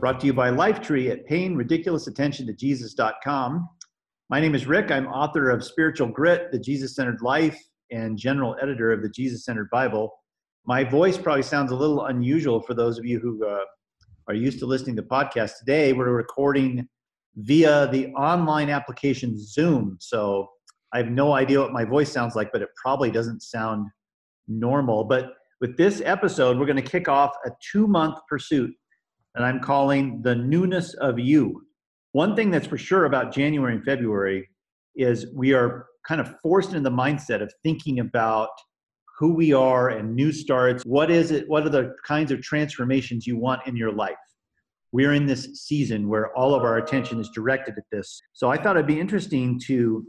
brought to you by Lifetree at paying. My name is Rick. I'm author of Spiritual Grit, The Jesus Centered Life, and general editor of the Jesus Centered Bible. My voice probably sounds a little unusual for those of you who uh, are used to listening to podcasts. Today, we're recording via the online application Zoom. So I have no idea what my voice sounds like, but it probably doesn't sound normal. But with this episode, we're going to kick off a two month pursuit that I'm calling the newness of you. One thing that's for sure about January and February is we are kind of forced into the mindset of thinking about who we are and new starts. What is it? What are the kinds of transformations you want in your life? We're in this season where all of our attention is directed at this. So I thought it'd be interesting to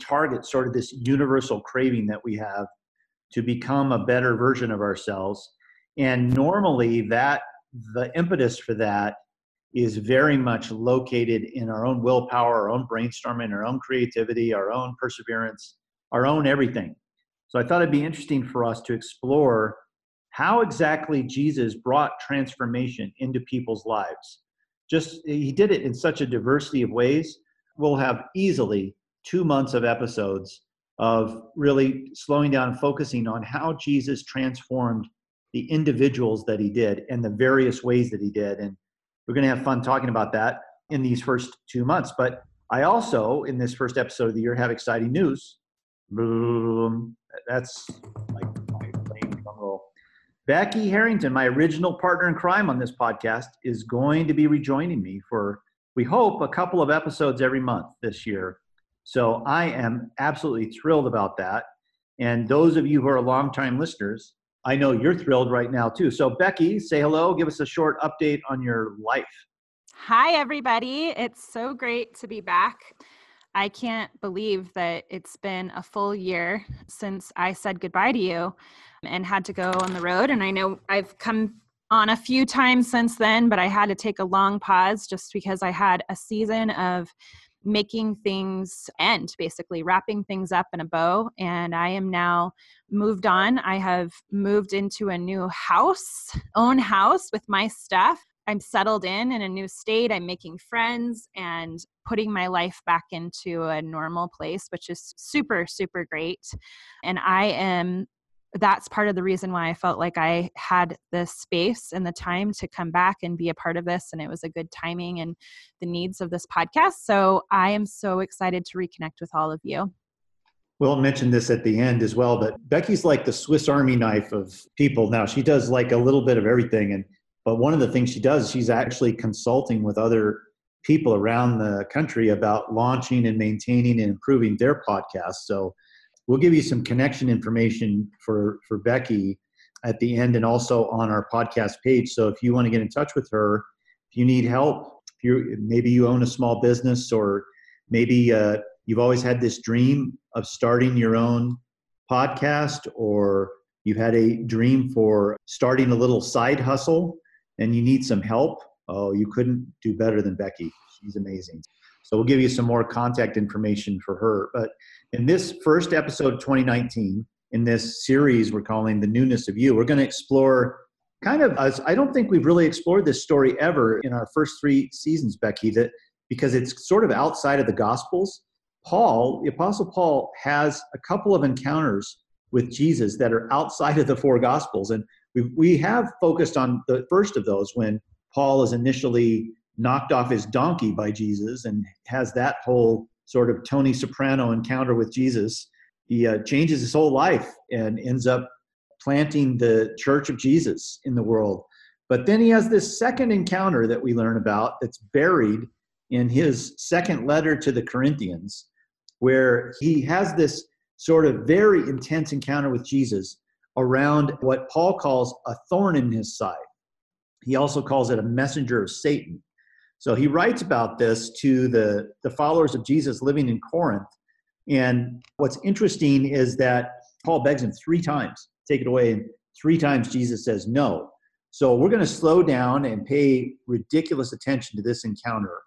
target sort of this universal craving that we have to become a better version of ourselves. And normally, that the impetus for that is very much located in our own willpower, our own brainstorming, our own creativity, our own perseverance, our own everything. So I thought it'd be interesting for us to explore how exactly Jesus brought transformation into people's lives. Just he did it in such a diversity of ways. We'll have easily two months of episodes of really slowing down and focusing on how Jesus transformed the individuals that he did and the various ways that he did. And we're going to have fun talking about that in these first two months. But I also, in this first episode of the year, have exciting news. Boom. That's like my playing drum roll. Becky Harrington, my original partner in crime on this podcast, is going to be rejoining me for, we hope, a couple of episodes every month this year. So I am absolutely thrilled about that. And those of you who are longtime listeners, I know you're thrilled right now too. So, Becky, say hello. Give us a short update on your life. Hi, everybody. It's so great to be back. I can't believe that it's been a full year since I said goodbye to you and had to go on the road. And I know I've come on a few times since then, but I had to take a long pause just because I had a season of making things end, basically wrapping things up in a bow. And I am now moved on. I have moved into a new house, own house with my stuff. I'm settled in in a new state. I'm making friends and putting my life back into a normal place, which is super, super great. And I am that's part of the reason why I felt like I had the space and the time to come back and be a part of this. And it was a good timing and the needs of this podcast. So I am so excited to reconnect with all of you. We'll mention this at the end as well, but Becky's like the Swiss Army knife of people now. She does like a little bit of everything. And but one of the things she does, she's actually consulting with other people around the country about launching and maintaining and improving their podcasts. So we'll give you some connection information for for Becky at the end and also on our podcast page. So if you want to get in touch with her, if you need help, if you maybe you own a small business or maybe uh, you've always had this dream of starting your own podcast or you've had a dream for starting a little side hustle and you need some help, oh, you couldn't do better than Becky. She's amazing. So we'll give you some more contact information for her. But in this first episode of 2019, in this series we're calling The Newness of You, we're going to explore kind of, I don't think we've really explored this story ever in our first three seasons, Becky, that because it's sort of outside of the Gospels. Paul, the Apostle Paul, has a couple of encounters with Jesus that are outside of the four Gospels. And we, we have focused on the first of those when Paul is initially knocked off his donkey by Jesus and has that whole sort of Tony Soprano encounter with Jesus, he uh, changes his whole life and ends up planting the church of Jesus in the world. But then he has this second encounter that we learn about that's buried in his second letter to the Corinthians, where he has this sort of very intense encounter with Jesus around what Paul calls a thorn in his side. He also calls it a messenger of Satan. So he writes about this to the, the followers of Jesus living in Corinth. And what's interesting is that Paul begs him three times, take it away. And three times Jesus says no. So we're going to slow down and pay ridiculous attention to this encounter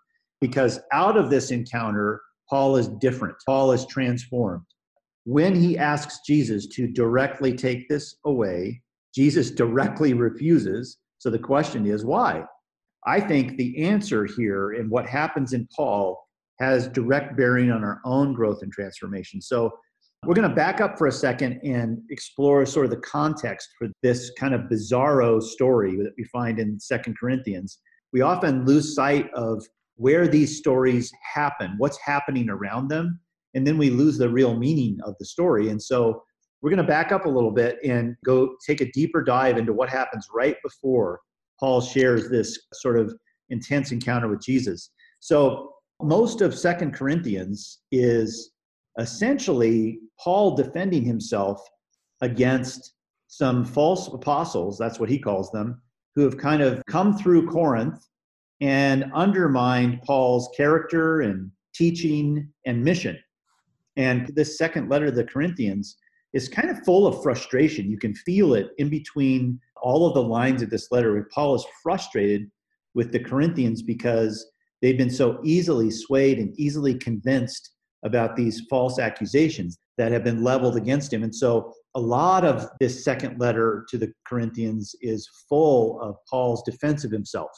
because out of this encounter, Paul is different. Paul is transformed. When he asks Jesus to directly take this away, Jesus directly refuses. So the question is why? I think the answer here in what happens in Paul has direct bearing on our own growth and transformation. So we're going to back up for a second and explore sort of the context for this kind of bizarro story that we find in Second Corinthians. We often lose sight of where these stories happen, what's happening around them, and then we lose the real meaning of the story. And so we're going to back up a little bit and go take a deeper dive into what happens right before Paul shares this sort of intense encounter with Jesus. So most of Second Corinthians is essentially Paul defending himself against some false apostles, that's what he calls them, who have kind of come through Corinth and undermined Paul's character and teaching and mission. And this second letter to the Corinthians is kind of full of frustration. You can feel it in between all of the lines of this letter where Paul is frustrated with the Corinthians because they've been so easily swayed and easily convinced about these false accusations that have been leveled against him. And so a lot of this second letter to the Corinthians is full of Paul's defense of himself.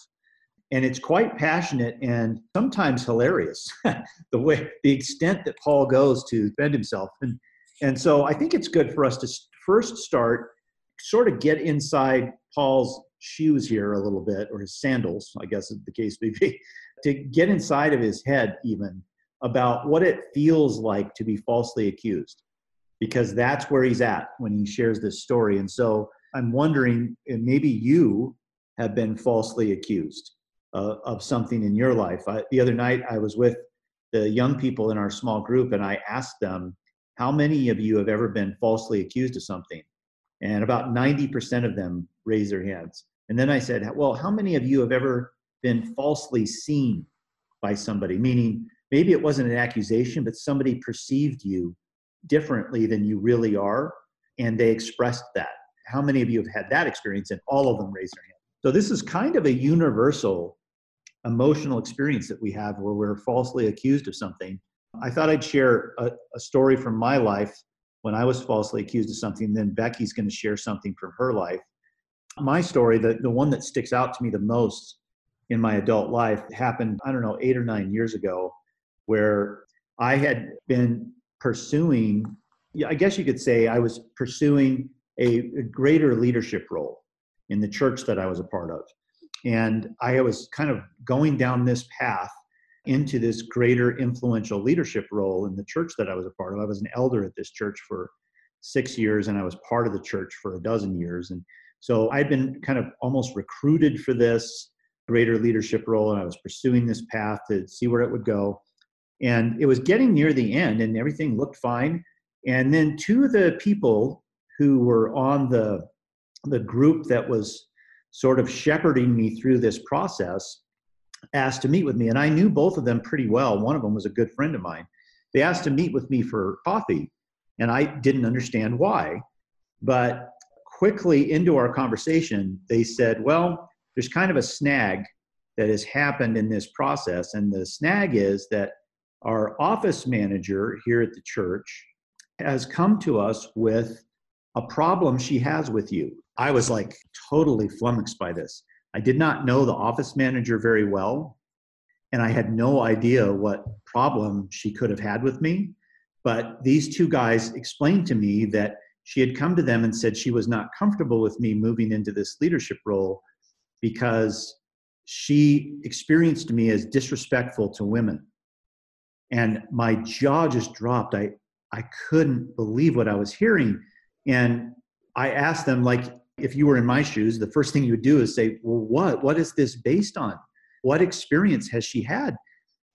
And it's quite passionate and sometimes hilarious, the way the extent that Paul goes to defend himself. And and so I think it's good for us to first start sort of get inside Paul's shoes here a little bit, or his sandals, I guess the case may be, to get inside of his head even about what it feels like to be falsely accused, because that's where he's at when he shares this story. And so I'm wondering, maybe you have been falsely accused uh, of something in your life. I, the other night, I was with the young people in our small group, and I asked them, How many of you have ever been falsely accused of something? And about 90% of them raised their hands. And then I said, Well, how many of you have ever been falsely seen by somebody? Meaning, maybe it wasn't an accusation, but somebody perceived you differently than you really are, and they expressed that. How many of you have had that experience? And all of them raised their hand. So, this is kind of a universal emotional experience that we have where we're falsely accused of something. I thought I'd share a, a story from my life when I was falsely accused of something. Then Becky's going to share something from her life. My story, the, the one that sticks out to me the most in my adult life, happened, I don't know, eight or nine years ago, where I had been pursuing, I guess you could say, I was pursuing a, a greater leadership role in the church that I was a part of. And I was kind of going down this path into this greater influential leadership role in the church that I was a part of. I was an elder at this church for six years and I was part of the church for a dozen years. And so I'd been kind of almost recruited for this greater leadership role and I was pursuing this path to see where it would go. And it was getting near the end and everything looked fine. And then two of the people who were on the the group that was sort of shepherding me through this process asked to meet with me. And I knew both of them pretty well. One of them was a good friend of mine. They asked to meet with me for coffee, and I didn't understand why. But quickly into our conversation, they said, Well, there's kind of a snag that has happened in this process. And the snag is that our office manager here at the church has come to us with a problem she has with you. I was like totally flummoxed by this. I did not know the office manager very well, and I had no idea what problem she could have had with me. But these two guys explained to me that she had come to them and said she was not comfortable with me moving into this leadership role because she experienced me as disrespectful to women. And my jaw just dropped. I, I couldn't believe what I was hearing. And I asked them, like, if you were in my shoes, the first thing you would do is say, Well, what? What is this based on? What experience has she had?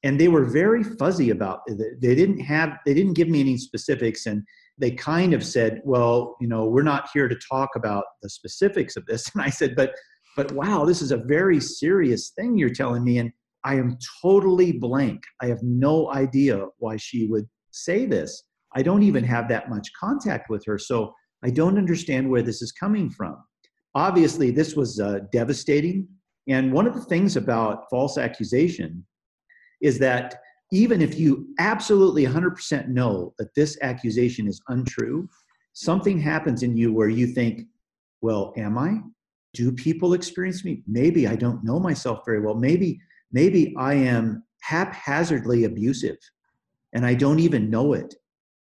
And they were very fuzzy about it. They didn't have, they didn't give me any specifics. And they kind of said, Well, you know, we're not here to talk about the specifics of this. And I said, But but wow, this is a very serious thing you're telling me. And I am totally blank. I have no idea why she would say this. I don't even have that much contact with her. So I don't understand where this is coming from. Obviously, this was uh, devastating. And one of the things about false accusation is that even if you absolutely 100% know that this accusation is untrue, something happens in you where you think, well, am I? Do people experience me? Maybe I don't know myself very well. Maybe, maybe I am haphazardly abusive and I don't even know it.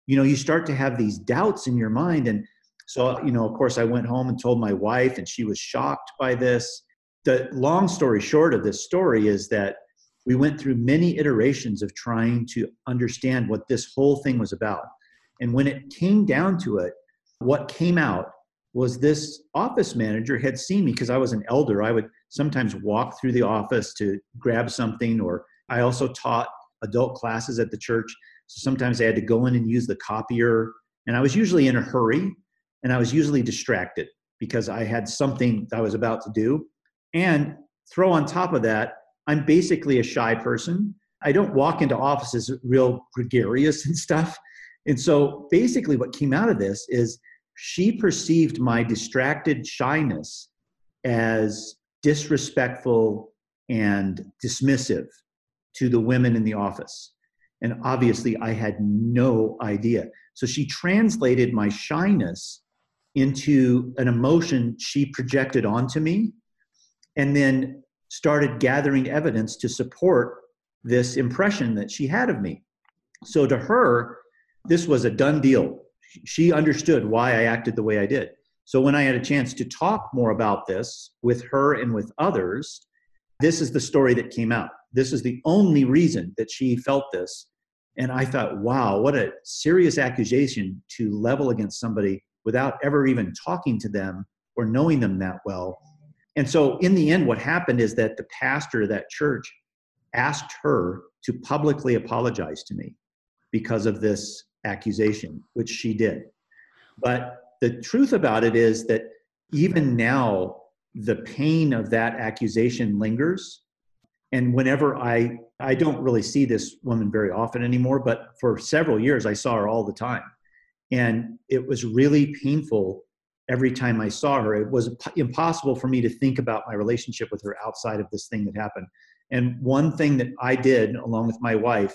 You know, you start to have these doubts in your mind. And so, you know, of course, I went home and told my wife, and she was shocked by this. The long story short of this story is that we went through many iterations of trying to understand what this whole thing was about. And when it came down to it, what came out was this office manager had seen me because I was an elder. I would sometimes walk through the office to grab something, or I also taught adult classes at the church. So sometimes I had to go in and use the copier. And I was usually in a hurry and I was usually distracted because I had something I was about to do. And throw on top of that, I'm basically a shy person. I don't walk into offices real gregarious and stuff. And so basically, what came out of this is she perceived my distracted shyness as disrespectful and dismissive to the women in the office. And obviously, I had no idea. So she translated my shyness into an emotion she projected onto me and then started gathering evidence to support this impression that she had of me. So to her, this was a done deal. She understood why I acted the way I did. So when I had a chance to talk more about this with her and with others, this is the story that came out. This is the only reason that she felt this. And I thought, wow, what a serious accusation to level against somebody without ever even talking to them or knowing them that well and so, in the end, what happened is that the pastor of that church asked her to publicly apologize to me because of this accusation, which she did. But the truth about it is that even now, the pain of that accusation lingers. And whenever I, I don't really see this woman very often anymore, but for several years, I saw her all the time. And it was really painful every time I saw her. It was impossible for me to think about my relationship with her outside of this thing that happened. And one thing that I did, along with my wife,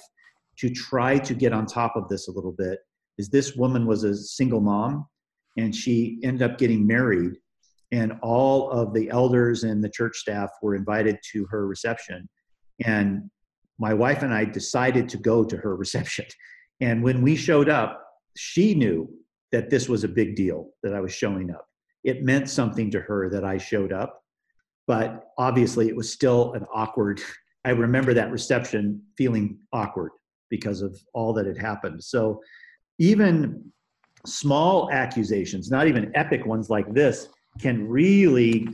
to try to get on top of this a little bit is this woman was a single mom and she ended up getting married. And all of the elders and the church staff were invited to her reception. And my wife and I decided to go to her reception. And when we showed up, she knew that this was a big deal that I was showing up. It meant something to her that I showed up, but obviously it was still an awkward. I remember that reception feeling awkward because of all that had happened. So even small accusations, not even epic ones like this, can really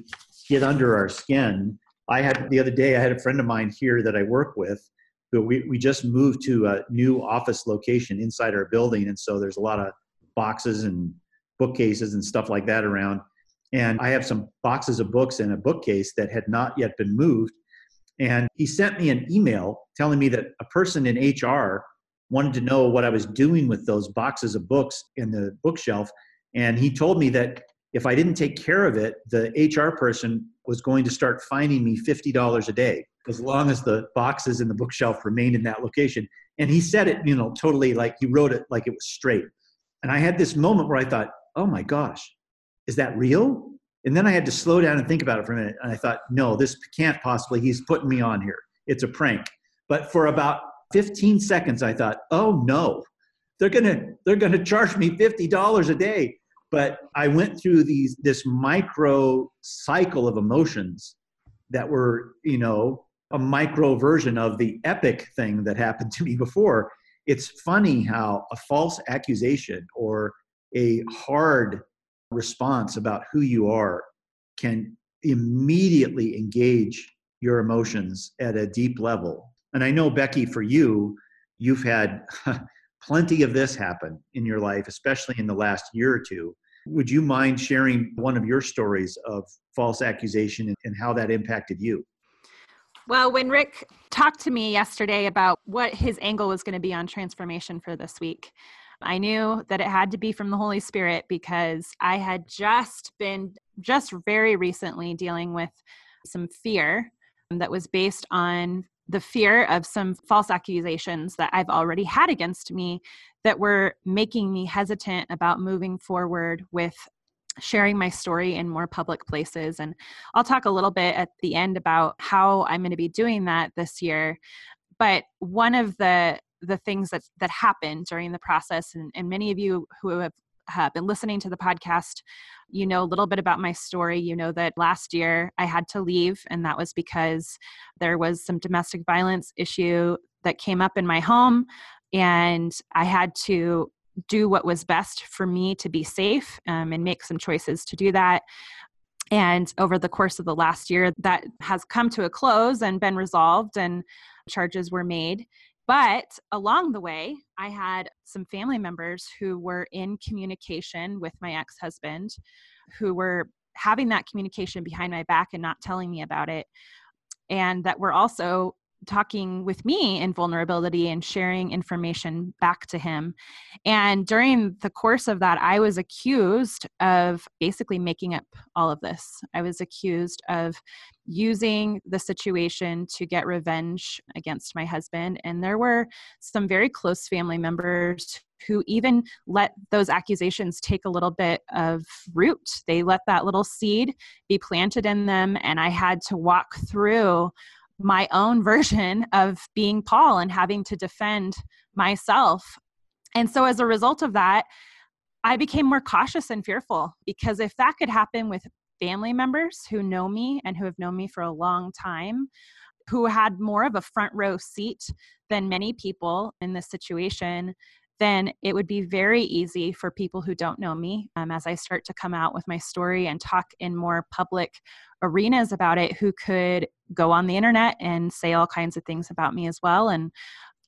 get under our skin. I had the other day, I had a friend of mine here that I work with who we, we just moved to a new office location inside our building. And so there's a lot of boxes and bookcases and stuff like that around. And I have some boxes of books and a bookcase that had not yet been moved. And he sent me an email telling me that a person in HR wanted to know what I was doing with those boxes of books in the bookshelf. And he told me that if I didn't take care of it, the HR person was going to start fining me $50 a day as long as the boxes in the bookshelf remained in that location. And he said it, you know, totally like he wrote it like it was straight. And I had this moment where I thought, oh my gosh, is that real? And then I had to slow down and think about it for a minute. And I thought, no, this can't possibly, he's putting me on here. It's a prank. But for about 15 seconds, I thought, oh no, they're gonna, they're gonna charge me $50 a day. But I went through these this micro cycle of emotions that were, you know, a micro version of the epic thing that happened to me before it's funny how a false accusation or a hard response about who you are can immediately engage your emotions at a deep level. And I know, Becky, for you, you've had plenty of this happen in your life, especially in the last year or two. Would you mind sharing one of your stories of false accusation and how that impacted you? Well, when Rick talked to me yesterday about what his angle was going to be on transformation for this week, I knew that it had to be from the Holy Spirit because I had just been, just very recently, dealing with some fear that was based on the fear of some false accusations that I've already had against me that were making me hesitant about moving forward with sharing my story in more public places. And I'll talk a little bit at the end about how I'm going to be doing that this year. But one of the the things that that happened during the process, and, and many of you who have have been listening to the podcast, you know a little bit about my story. You know that last year I had to leave, and that was because there was some domestic violence issue that came up in my home, and I had to do what was best for me to be safe um, and make some choices to do that. And over the course of the last year, that has come to a close and been resolved, and charges were made. But along the way, I had some family members who were in communication with my ex husband, who were having that communication behind my back and not telling me about it. And that were also talking with me in vulnerability and sharing information back to him. And during the course of that, I was accused of basically making up all of this. I was accused of using the situation to get revenge against my husband. And there were some very close family members who even let those accusations take a little bit of root. They let that little seed be planted in them. And I had to walk through my own version of being Paul and having to defend myself. And so, as a result of that, I became more cautious and fearful because if that could happen with family members who know me and who have known me for a long time, who had more of a front row seat than many people in this situation, then it would be very easy for people who don't know me um, as I start to come out with my story and talk in more public arenas about it who could go on the internet and say all kinds of things about me as well and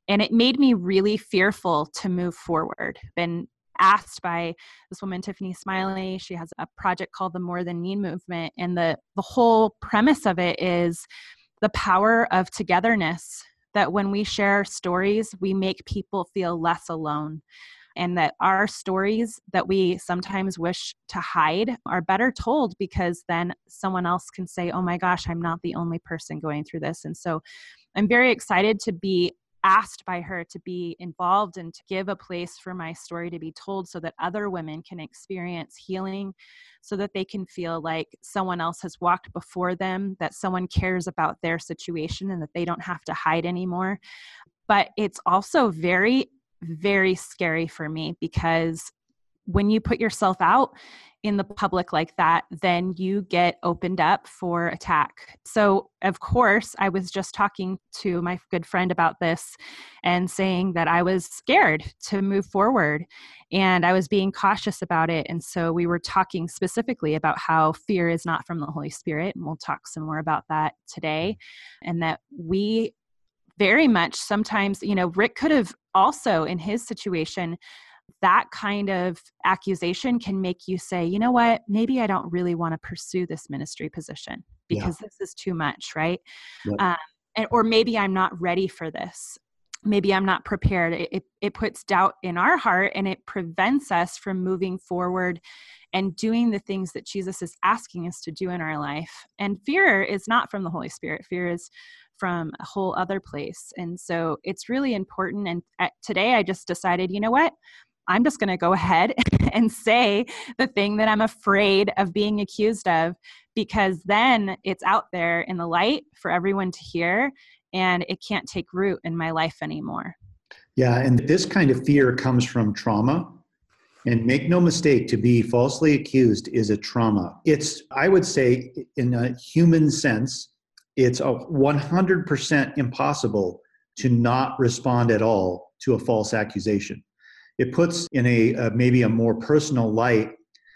and it made me really fearful to move forward. Been asked by this woman tiffany smiley she has a project called the more than mean movement and the the whole premise of it is the power of togetherness that when we share stories we make people feel less alone and that our stories that we sometimes wish to hide are better told because then someone else can say, Oh my gosh, I'm not the only person going through this. And so I'm very excited to be asked by her to be involved and to give a place for my story to be told so that other women can experience healing so that they can feel like someone else has walked before them that someone cares about their situation and that they don't have to hide anymore but it's also very very scary for me because when you put yourself out in the public like that, then you get opened up for attack. So, of course, I was just talking to my good friend about this and saying that I was scared to move forward and I was being cautious about it. And so, we were talking specifically about how fear is not from the Holy Spirit. And we'll talk some more about that today. And that we very much sometimes, you know, Rick could have also in his situation that kind of accusation can make you say, you know what, maybe I don't really want to pursue this ministry position because yeah. this is too much, right? Yep. Um, and, or maybe I'm not ready for this. Maybe I'm not prepared. It, it, it puts doubt in our heart and it prevents us from moving forward and doing the things that Jesus is asking us to do in our life. And fear is not from the Holy Spirit. Fear is from a whole other place. And so it's really important. And today I just decided, you know what? I'm just going to go ahead and say the thing that I'm afraid of being accused of because then it's out there in the light for everyone to hear and it can't take root in my life anymore. Yeah, and this kind of fear comes from trauma. And make no mistake, to be falsely accused is a trauma. It's, I would say, in a human sense, it's a 100% impossible to not respond at all to a false accusation. It puts in a, a maybe a more personal light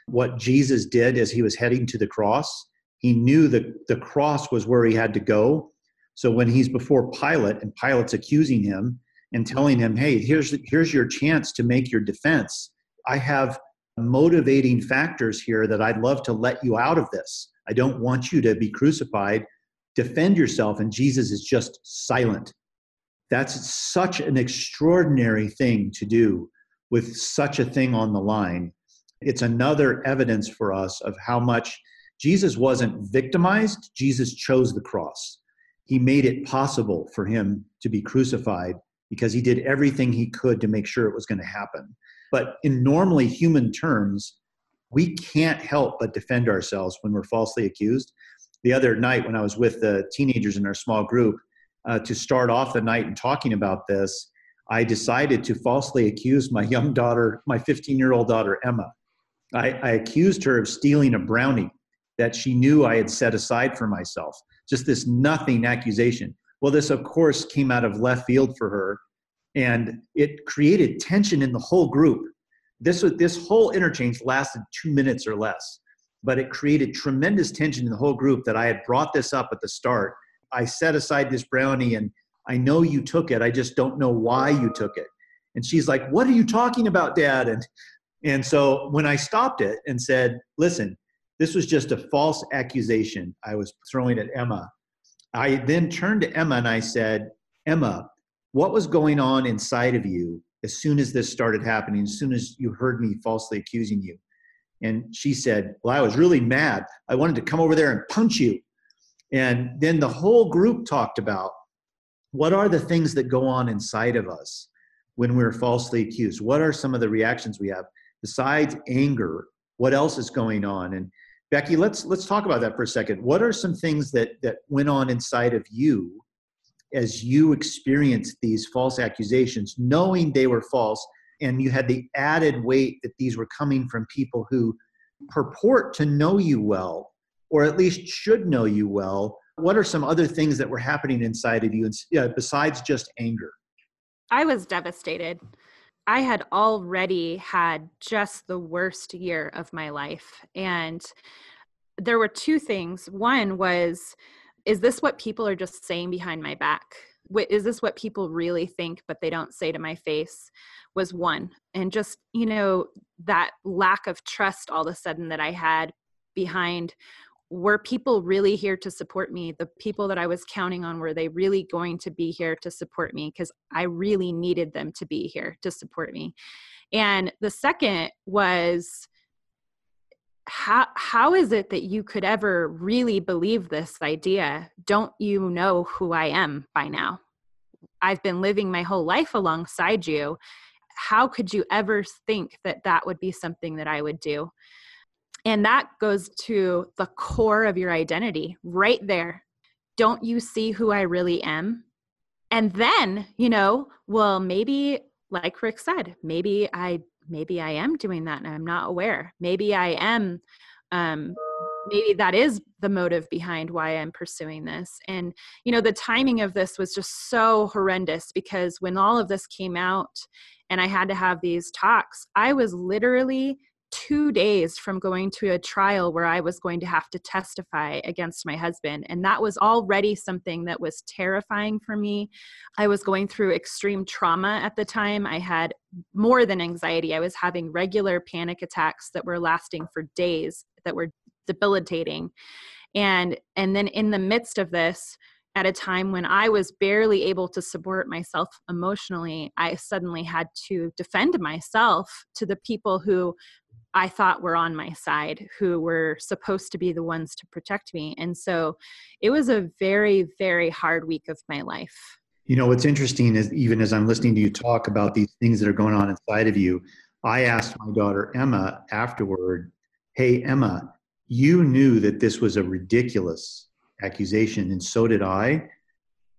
what Jesus did as he was heading to the cross. He knew that the cross was where he had to go. So when he's before Pilate and Pilate's accusing him and telling him, "Hey, here's here's your chance to make your defense. I have motivating factors here that I'd love to let you out of this. I don't want you to be crucified. Defend yourself. And Jesus is just silent. That's such an extraordinary thing to do with such a thing on the line. It's another evidence for us of how much Jesus wasn't victimized, Jesus chose the cross. He made it possible for him to be crucified because he did everything he could to make sure it was going to happen. But in normally human terms, we can't help but defend ourselves when we're falsely accused. The other night, when I was with the teenagers in our small group, uh, to start off the night and talking about this, I decided to falsely accuse my young daughter, my 15 year old daughter, Emma. I, I accused her of stealing a brownie that she knew I had set aside for myself. Just this nothing accusation. Well, this, of course, came out of left field for her, and it created tension in the whole group. This, this whole interchange lasted two minutes or less, but it created tremendous tension in the whole group that I had brought this up at the start. I set aside this brownie, and I know you took it. I just don't know why you took it. And she's like, What are you talking about, Dad? And and so when I stopped it and said, Listen, this was just a false accusation I was throwing at Emma. I then turned to Emma and I said, Emma, what was going on inside of you as soon as this started happening, as soon as you heard me falsely accusing you? And she said, Well, I was really mad. I wanted to come over there and punch you. And then the whole group talked about what are the things that go on inside of us when we're falsely accused? What are some of the reactions we have besides anger? What else is going on? And Becky, let's let's talk about that for a second. What are some things that that went on inside of you as you experienced these false accusations, knowing they were false, and you had the added weight that these were coming from people who purport to know you well, or at least should know you well? What are some other things that were happening inside of you besides just anger? I was devastated. I had already had just the worst year of my life. And there were two things. One was, is this what people are just saying behind my back? Is this what people really think, but they don't say to my face? Was one. And just, you know, that lack of trust all of a sudden that I had behind were people really here to support me the people that i was counting on were they really going to be here to support me because i really needed them to be here to support me and the second was how how is it that you could ever really believe this idea don't you know who i am by now i've been living my whole life alongside you how could you ever think that that would be something that i would do and that goes to the core of your identity right there. Don't you see who I really am? And then, you know, well, maybe like Rick said, maybe I maybe I am doing that and I'm not aware. Maybe I am um maybe that is the motive behind why I'm pursuing this. And you know, the timing of this was just so horrendous because when all of this came out and I had to have these talks, I was literally two days from going to a trial where I was going to have to testify against my husband. And that was already something that was terrifying for me. I was going through extreme trauma at the time. I had more than anxiety, I was having regular panic attacks that were lasting for days, that were debilitating. And and then in the midst of this, at a time when I was barely able to support myself emotionally, I suddenly had to defend myself to the people who I thought were on my side, who were supposed to be the ones to protect me. And so it was a very, very hard week of my life. You know, what's interesting is even as I'm listening to you talk about these things that are going on inside of you, I asked my daughter Emma afterward, Hey, Emma, you knew that this was a ridiculous accusation, and so did I.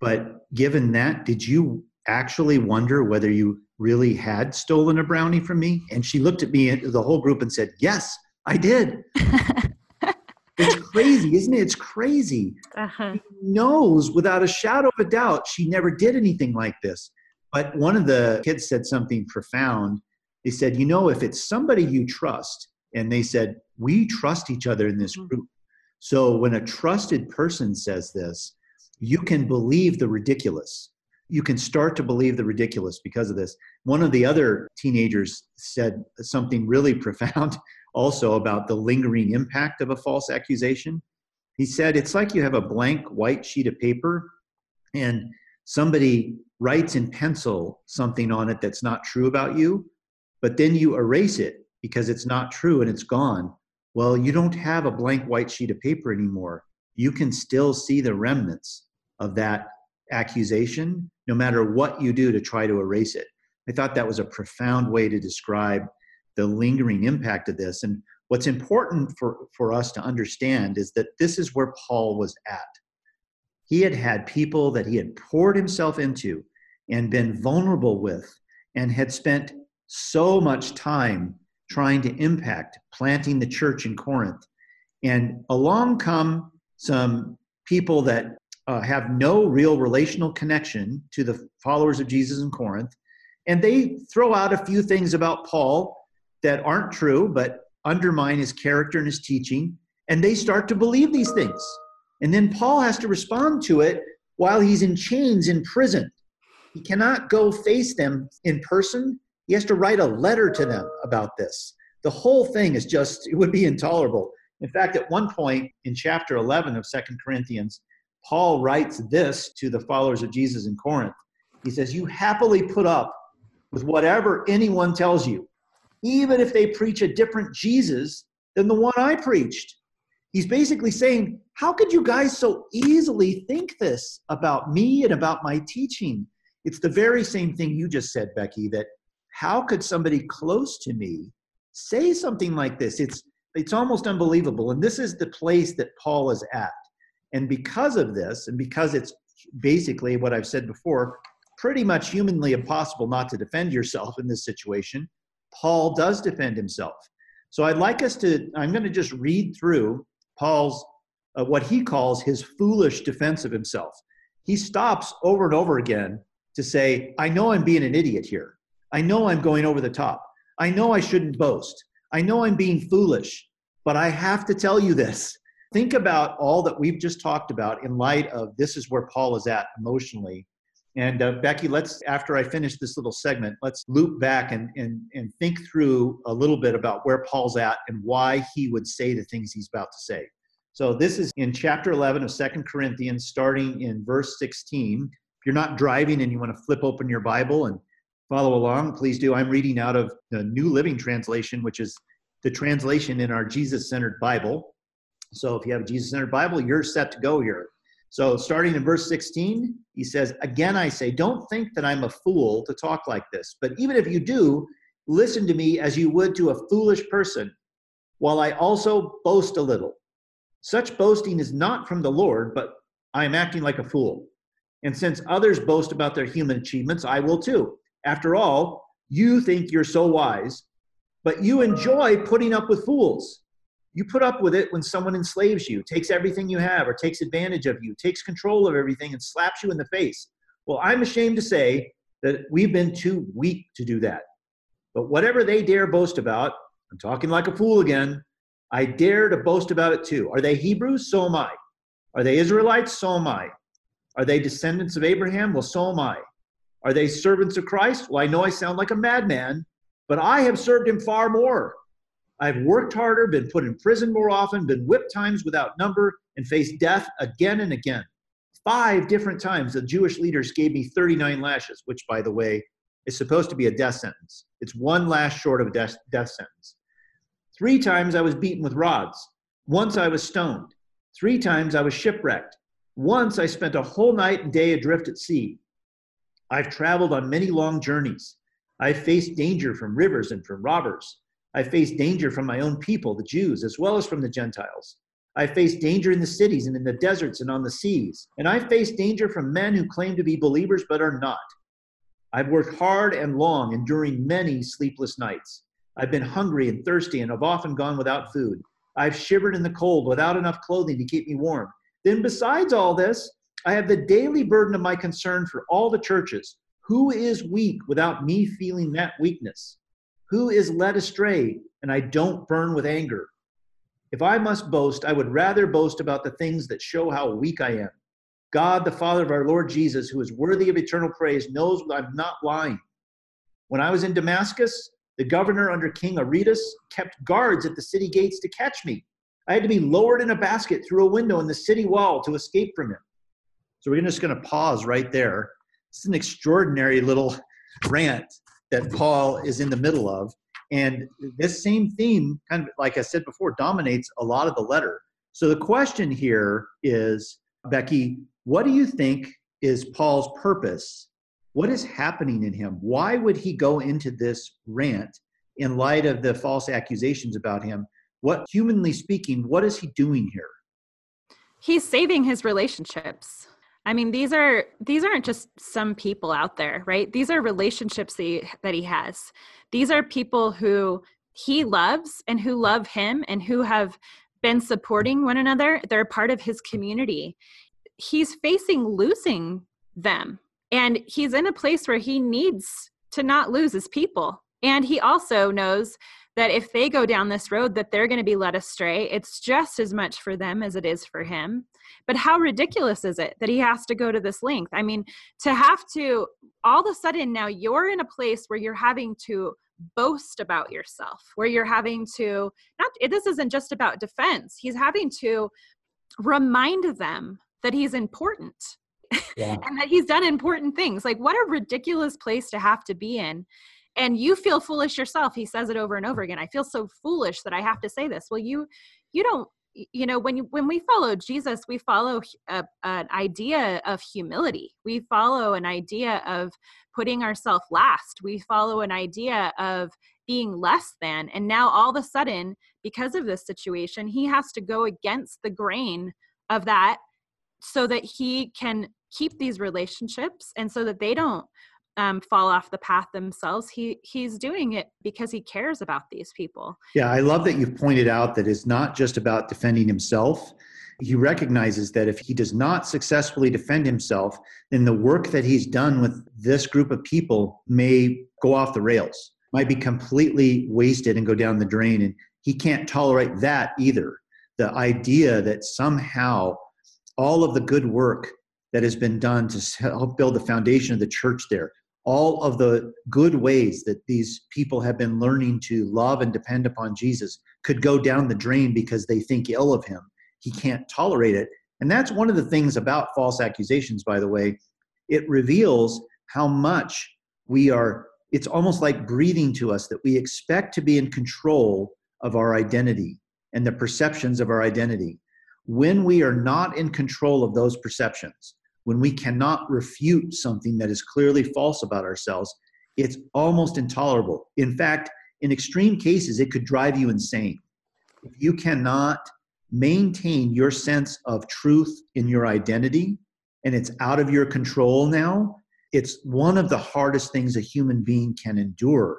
But given that, did you actually wonder whether you really had stolen a brownie from me? And she looked at me and the whole group and said, Yes, I did. it's crazy, isn't it? It's crazy. Uh-huh. She knows without a shadow of a doubt she never did anything like this. But one of the kids said something profound. They said, You know, if it's somebody you trust, and they said, We trust each other in this mm-hmm. group. So when a trusted person says this, you can believe the ridiculous you can start to believe the ridiculous because of this. One of the other teenagers said something really profound also about the lingering impact of a false accusation. He said, It's like you have a blank white sheet of paper and somebody writes in pencil something on it that's not true about you, but then you erase it because it's not true and it's gone. Well, you don't have a blank white sheet of paper anymore. You can still see the remnants of that accusation no matter what you do to try to erase it. I thought that was a profound way to describe the lingering impact of this. And what's important for, for us to understand is that this is where Paul was at. He had had people that he had poured himself into and been vulnerable with and had spent so much time trying to impact planting the church in Corinth. And along come some people that uh, have no real relational connection to the followers of Jesus in Corinth. And they throw out a few things about Paul that aren't true, but undermine his character and his teaching. And they start to believe these things. And then Paul has to respond to it while he's in chains in prison. He cannot go face them in person. He has to write a letter to them about this. The whole thing is just, it would be intolerable. In fact, at one point in chapter 11 of Second Corinthians, Paul writes this to the followers of Jesus in Corinth. He says, You happily put up with whatever anyone tells you, even if they preach a different Jesus than the one I preached. He's basically saying, How could you guys so easily think this about me and about my teaching? It's the very same thing you just said, Becky, that how could somebody close to me say something like this? It's it's almost unbelievable. And this is the place that Paul is at. And because of this, and because it's basically what I've said before, pretty much humanly impossible not to defend yourself in this situation, Paul does defend himself. So I'd like us to, I'm going to just read through Paul's, uh, what he calls his foolish defense of himself. He stops over and over again to say, I know I'm being an idiot here. I know I'm going over the top. I know I shouldn't boast. I know I'm being foolish, but I have to tell you this think about all that we've just talked about in light of this is where Paul is at emotionally. And uh, Becky, let's, after I finish this little segment, let's loop back and, and, and think through a little bit about where Paul's at and why he would say the things he's about to say. So this is in chapter 11 of Second Corinthians, starting in verse 16. If you're not driving and you want to flip open your Bible and follow along, please do. I'm reading out of the New Living Translation, which is the translation in our Jesus centered Bible. So if you have a Jesus centered Bible, you're set to go here. So starting in verse 16, he says, Again, I say, don't think that I'm a fool to talk like this. But even if you do, listen to me as you would to a foolish person, while I also boast a little. Such boasting is not from the Lord, but I am acting like a fool. And since others boast about their human achievements, I will too. After all, you think you're so wise, but you enjoy putting up with fools. You put up with it when someone enslaves you, takes everything you have, or takes advantage of you, takes control of everything, and slaps you in the face. Well, I'm ashamed to say that we've been too weak to do that. But whatever they dare boast about, I'm talking like a fool again, I dare to boast about it too. Are they Hebrews? So am I. Are they Israelites? So am I. Are they descendants of Abraham? Well, so am I. Are they servants of Christ? Well, I know I sound like a madman, but I have served him far more. I've worked harder, been put in prison more often, been whipped times without number, and faced death again and again. Five different times the Jewish leaders gave me 39 lashes, which, by the way, is supposed to be a death sentence. It's one lash short of a death, death sentence. Three times I was beaten with rods. Once I was stoned. Three times I was shipwrecked. Once I spent a whole night and day adrift at sea. I've traveled on many long journeys. I've faced danger from rivers and from robbers. I faced danger from my own people, the Jews, as well as from the Gentiles. I faced danger in the cities and in the deserts and on the seas. And I faced danger from men who claim to be believers but are not. I've worked hard and long, enduring many sleepless nights. I've been hungry and thirsty and have often gone without food. I've shivered in the cold without enough clothing to keep me warm. Then, besides all this, I have the daily burden of my concern for all the churches. Who is weak without me feeling that weakness? Who is led astray, and I don't burn with anger? If I must boast, I would rather boast about the things that show how weak I am. God, the Father of our Lord Jesus, who is worthy of eternal praise, knows I'm not lying. When I was in Damascus, the governor under King Aretas kept guards at the city gates to catch me. I had to be lowered in a basket through a window in the city wall to escape from him. So we're just going to pause right there. It's an extraordinary little rant that Paul is in the middle of. And this same theme, kind of like I said before, dominates a lot of the letter. So the question here is, Becky, what do you think is Paul's purpose? What is happening in him? Why would he go into this rant in light of the false accusations about him? What, humanly speaking, what is he doing here? He's saving his relationships. I mean, these are these aren't just some people out there, right? These are relationships that he, that he has. These are people who he loves and who love him and who have been supporting one another. They're part of his community. He's facing losing them. And he's in a place where he needs to not lose his people. And he also knows that if they go down this road that they're going to be led astray. It's just as much for them as it is for him. But how ridiculous is it that he has to go to this length? I mean to have to all of a sudden now you're in a place where you're having to boast about yourself where you're having to not this isn't just about defense. He's having to remind them that he's important yeah. and that he's done important things. Like what a ridiculous place to have to be in and you feel foolish yourself he says it over and over again. I feel so foolish that i have to say this. Well you you don't you know when you when we follow jesus we follow a, an idea of humility. We follow an idea of putting ourselves last. We follow an idea of being less than. And now all of a sudden because of this situation he has to go against the grain of that so that he can keep these relationships and so that they don't um, fall off the path themselves. He he's doing it because he cares about these people. Yeah, I love that you've pointed out that it's not just about defending himself. He recognizes that if he does not successfully defend himself, then the work that he's done with this group of people may go off the rails, might be completely wasted and go down the drain. And he can't tolerate that either. The idea that somehow all of the good work that has been done to help build the foundation of the church there all of the good ways that these people have been learning to love and depend upon Jesus could go down the drain because they think ill of him. He can't tolerate it. And that's one of the things about false accusations, by the way. It reveals how much we are, it's almost like breathing to us that we expect to be in control of our identity and the perceptions of our identity. When we are not in control of those perceptions, when we cannot refute something that is clearly false about ourselves, it's almost intolerable. In fact, in extreme cases, it could drive you insane. If you cannot maintain your sense of truth in your identity and it's out of your control now, it's one of the hardest things a human being can endure.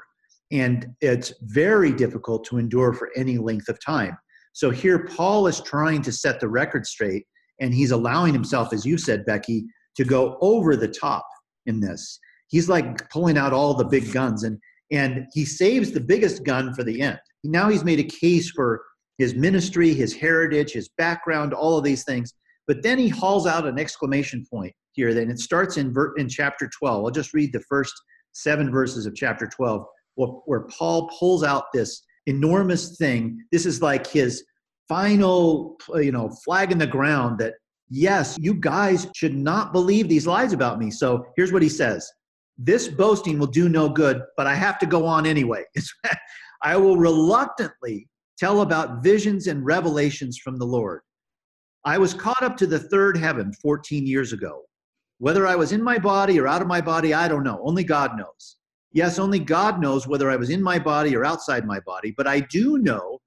And it's very difficult to endure for any length of time. So here, Paul is trying to set the record straight and he's allowing himself, as you said, Becky, to go over the top in this. He's like pulling out all the big guns, and and he saves the biggest gun for the end. Now he's made a case for his ministry, his heritage, his background, all of these things. But then he hauls out an exclamation point here. Then it starts in in chapter 12. I'll just read the first seven verses of chapter 12, where Paul pulls out this enormous thing. This is like his final, uh, you know, flag in the ground that yes, you guys should not believe these lies about me. So here's what he says This boasting will do no good, but I have to go on anyway. I will reluctantly tell about visions and revelations from the Lord. I was caught up to the third heaven 14 years ago. Whether I was in my body or out of my body, I don't know. Only God knows. Yes, only God knows whether I was in my body or outside my body, but I do know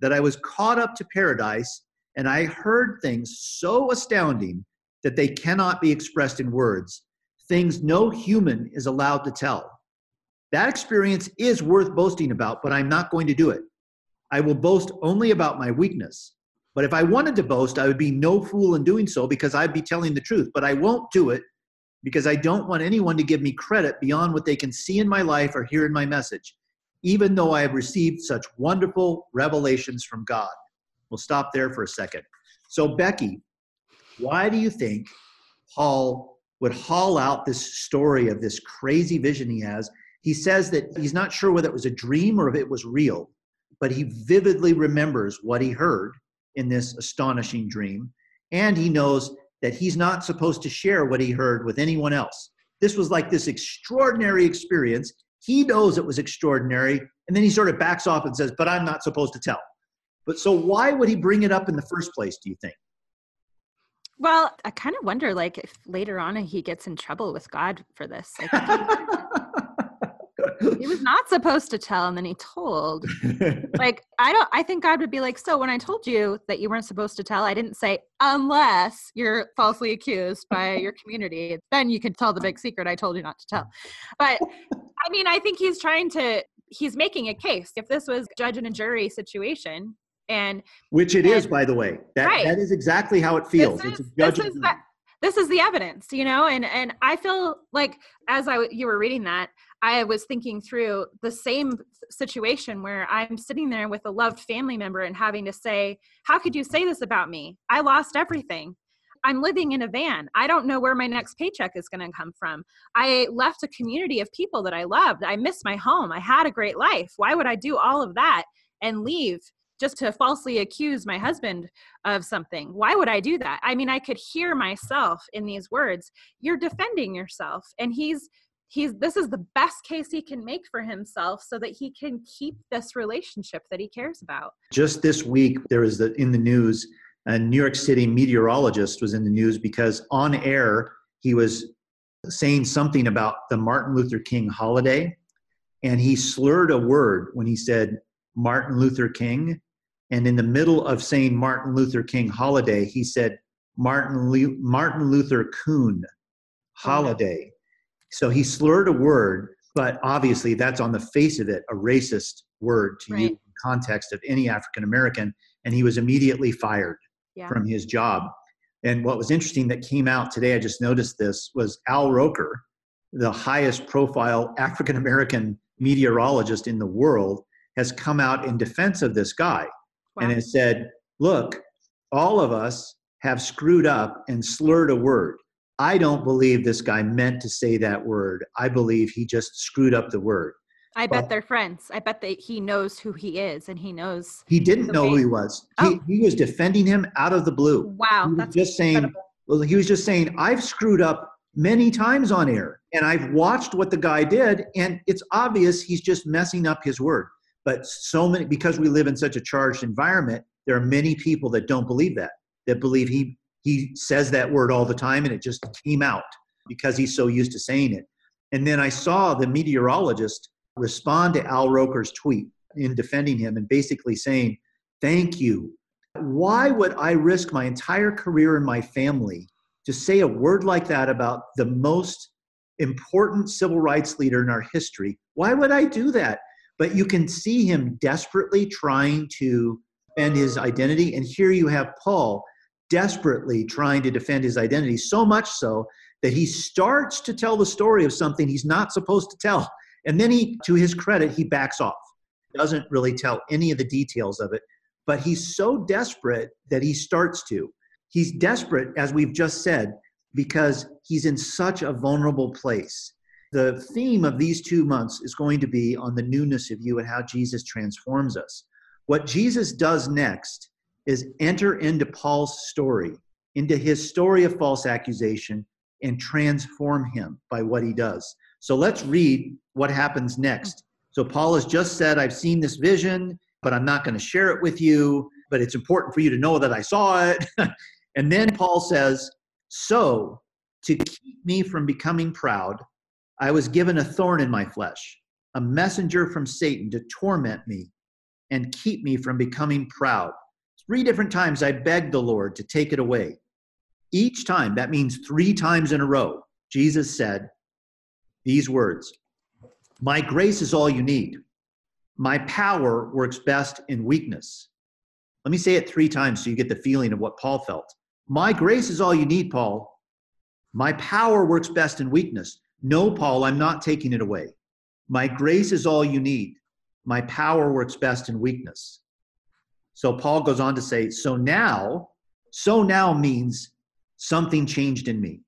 that I was caught up to paradise and I heard things so astounding that they cannot be expressed in words, things no human is allowed to tell. That experience is worth boasting about, but I'm not going to do it. I will boast only about my weakness. But if I wanted to boast, I would be no fool in doing so because I'd be telling the truth. But I won't do it because I don't want anyone to give me credit beyond what they can see in my life or hear in my message even though I have received such wonderful revelations from God. We'll stop there for a second. So, Becky, why do you think Paul would haul out this story of this crazy vision he has. He says that he's not sure whether it was a dream or if it was real, but he vividly remembers what he heard in this astonishing dream. And he knows that he's not supposed to share what he heard with anyone else. This was like this extraordinary experience. He knows it was extraordinary. And then he sort of backs off and says, But I'm not supposed to tell. But so why would he bring it up in the first place, do you think? Well, I kind of wonder, like, if later on he gets in trouble with God for this. Like, he was not supposed to tell, and then he told. like, I don't. I think God would be like, "So when I told you that you weren't supposed to tell, I didn't say unless you're falsely accused by your community, then you can tell the big secret I told you not to tell." But I mean, I think he's trying to. He's making a case. If this was judge and a jury situation, and which it and, is, by the way that right. that is exactly how it feels this is, this is, this is the evidence you know and and i feel like as i you were reading that i was thinking through the same situation where i'm sitting there with a loved family member and having to say how could you say this about me i lost everything I'm living in a van. I don't know where my next paycheck is going to come from. I left a community of people that I loved. I miss my home. I had a great life. Why would I do all of that and leave just to falsely accuse my husband of something. Why would I do that? I mean, I could hear myself in these words. You're defending yourself. And he's he's this is the best case he can make for himself so that he can keep this relationship that he cares about. Just this week there was the in the news a New York City meteorologist was in the news because on air he was saying something about the Martin Luther King holiday and he slurred a word when he said Martin Luther King and in the middle of saying Martin Luther King holiday, he said Martin, Le- Martin Luther Coon oh, holiday. So he slurred a word, but obviously that's on the face of it a racist word to right. use in context of any African American. And he was immediately fired yeah. from his job. And what was interesting that came out today, I just noticed this, was Al Roker, the highest profile African American meteorologist in the world, has come out in defense of this guy wow. and has said, look, all of us have screwed up and slurred a word. I don't believe this guy meant to say that word. I believe he just screwed up the word. I bet they're friends. I bet that he knows who he is and he knows. He didn't know who he was. Oh. He, he was defending him out of the blue. Wow. that's just saying, incredible. well, he was just saying, I've screwed up many times on air and I've watched what the guy did and it's obvious he's just messing up his word. But so many, because we live in such a charged environment, there are many people that don't believe that, that believe he, he says that word all the time and it just came out because he's so used to saying it. And then I saw the meteorologist respond to Al Roker's tweet in defending him and basically saying, Thank you. Why would I risk my entire career and my family to say a word like that about the most important civil rights leader in our history? Why would I do that? but you can see him desperately trying to defend his identity. And here you have Paul desperately trying to defend his identity, so much so that he starts to tell the story of something he's not supposed to tell. And then he, to his credit, he backs off, doesn't really tell any of the details of it. But he's so desperate that he starts to. He's desperate, as we've just said, because he's in such a vulnerable place the theme of these two months is going to be on the newness of you and how Jesus transforms us. What Jesus does next is enter into Paul's story, into his story of false accusation, and transform him by what he does. So let's read what happens next. So Paul has just said, I've seen this vision, but I'm not going to share it with you, but it's important for you to know that I saw it. and then Paul says, So to keep me from becoming proud, I was given a thorn in my flesh, a messenger from Satan to torment me and keep me from becoming proud. Three different times I begged the Lord to take it away. Each time, that means three times in a row, Jesus said these words My grace is all you need. My power works best in weakness. Let me say it three times so you get the feeling of what Paul felt. My grace is all you need, Paul. My power works best in weakness. No, Paul, I'm not taking it away. My grace is all you need. My power works best in weakness. So Paul goes on to say, so now, so now means something changed in me.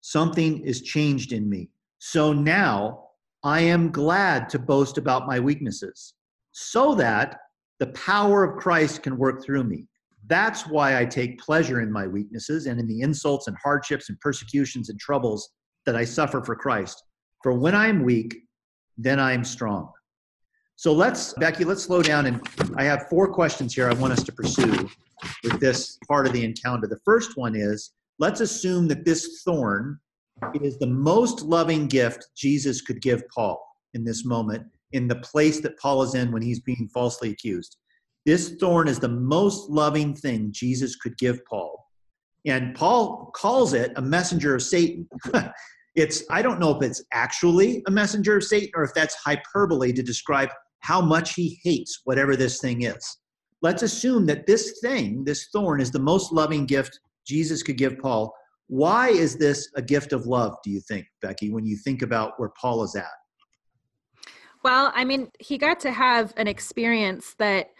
something is changed in me. So now I am glad to boast about my weaknesses so that the power of Christ can work through me. That's why I take pleasure in my weaknesses and in the insults and hardships and persecutions and troubles that I suffer for Christ. For when I am weak, then I am strong. So let's, Becky, let's slow down. And I have four questions here I want us to pursue with this part of the encounter. The first one is let's assume that this thorn is the most loving gift Jesus could give Paul in this moment, in the place that Paul is in when he's being falsely accused. This thorn is the most loving thing Jesus could give Paul. And Paul calls it a messenger of Satan. it's, I don't know if it's actually a messenger of Satan or if that's hyperbole to describe how much he hates whatever this thing is. Let's assume that this thing, this thorn, is the most loving gift Jesus could give Paul. Why is this a gift of love, do you think, Becky, when you think about where Paul is at? Well, I mean, he got to have an experience that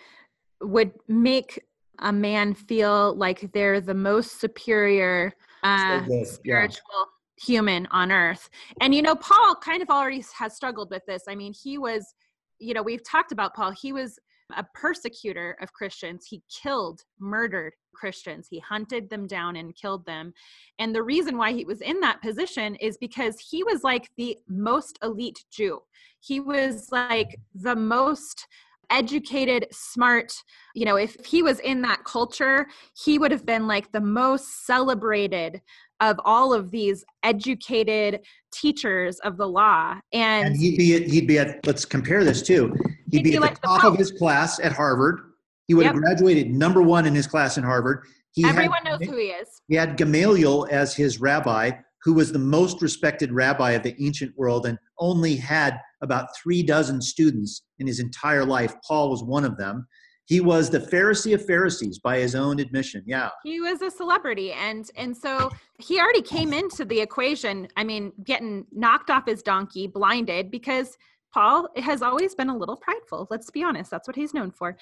would make a man feel like they're the most superior uh, so spiritual yeah. human on earth. And you know, Paul kind of already has struggled with this. I mean, he was, you know, we've talked about Paul. He was a persecutor of Christians. He killed, murdered Christians. He hunted them down and killed them. And the reason why he was in that position is because he was like the most elite Jew. He was like the most educated, smart. You know, if he was in that culture, he would have been like the most celebrated of all of these educated teachers of the law. And, and he'd be at, he'd be at let's compare this too. He'd, he'd be, be, at like the top the of his class at Harvard. He would yep. have graduated number one in his class in Harvard. He Everyone had, knows who he is. He had Gamaliel as his rabbi, who was the most respected rabbi of the ancient world and only had about three dozen students in his entire life. Paul was one of them. He was the Pharisee of Pharisees by his own admission. Yeah. He was a celebrity and and so he already came into the equation, I mean, getting knocked off his donkey, blinded because Paul has always been a little prideful. Let's be honest, that's what he's known for.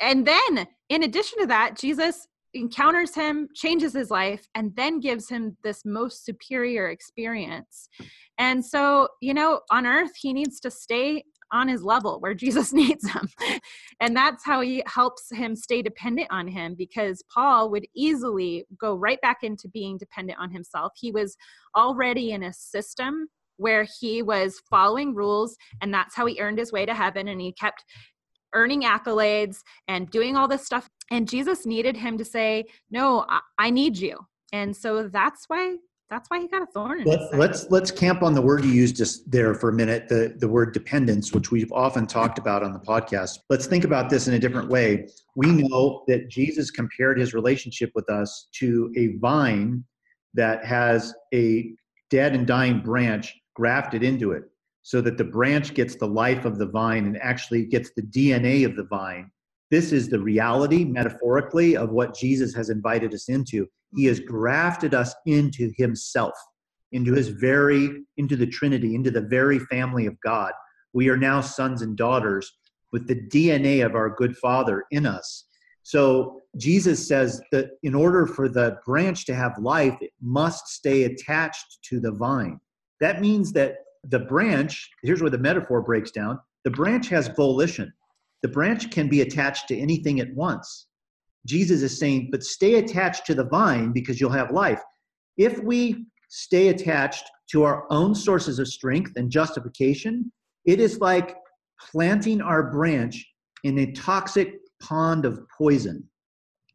And then in addition to that, Jesus encounters him, changes his life, and then gives him this most superior experience. And so, you know, on earth, he needs to stay on his level where Jesus needs him. and that's how he helps him stay dependent on him because Paul would easily go right back into being dependent on himself. He was already in a system where he was following rules and that's how he earned his way to heaven and he kept earning accolades and doing all this stuff and jesus needed him to say no i, I need you. And so that's why that's why he got a thorn Let, us let's let's camp on the word you used just there for a minute the the word dependence which we've often talked about on the podcast. Let's think about this in a different way. We know that jesus compared his relationship with us to a vine that has a dead and dying branch grafted into it so that the branch gets the life of the vine and actually gets the DNA of the vine. This is the reality, metaphorically, of what Jesus has invited us into. He has mm-hmm. grafted us into Himself, into His very, into the Trinity, into the very family of God. We are now sons and daughters with the DNA of our good Father in us. So Jesus says that in order for the branch to have life, it must stay attached to the vine. That means that the branch, here's where the metaphor breaks down the branch has volition. The branch can be attached to anything at once. Jesus is saying, but stay attached to the vine because you'll have life. If we stay attached to our own sources of strength and justification, it is like planting our branch in a toxic pond of poison.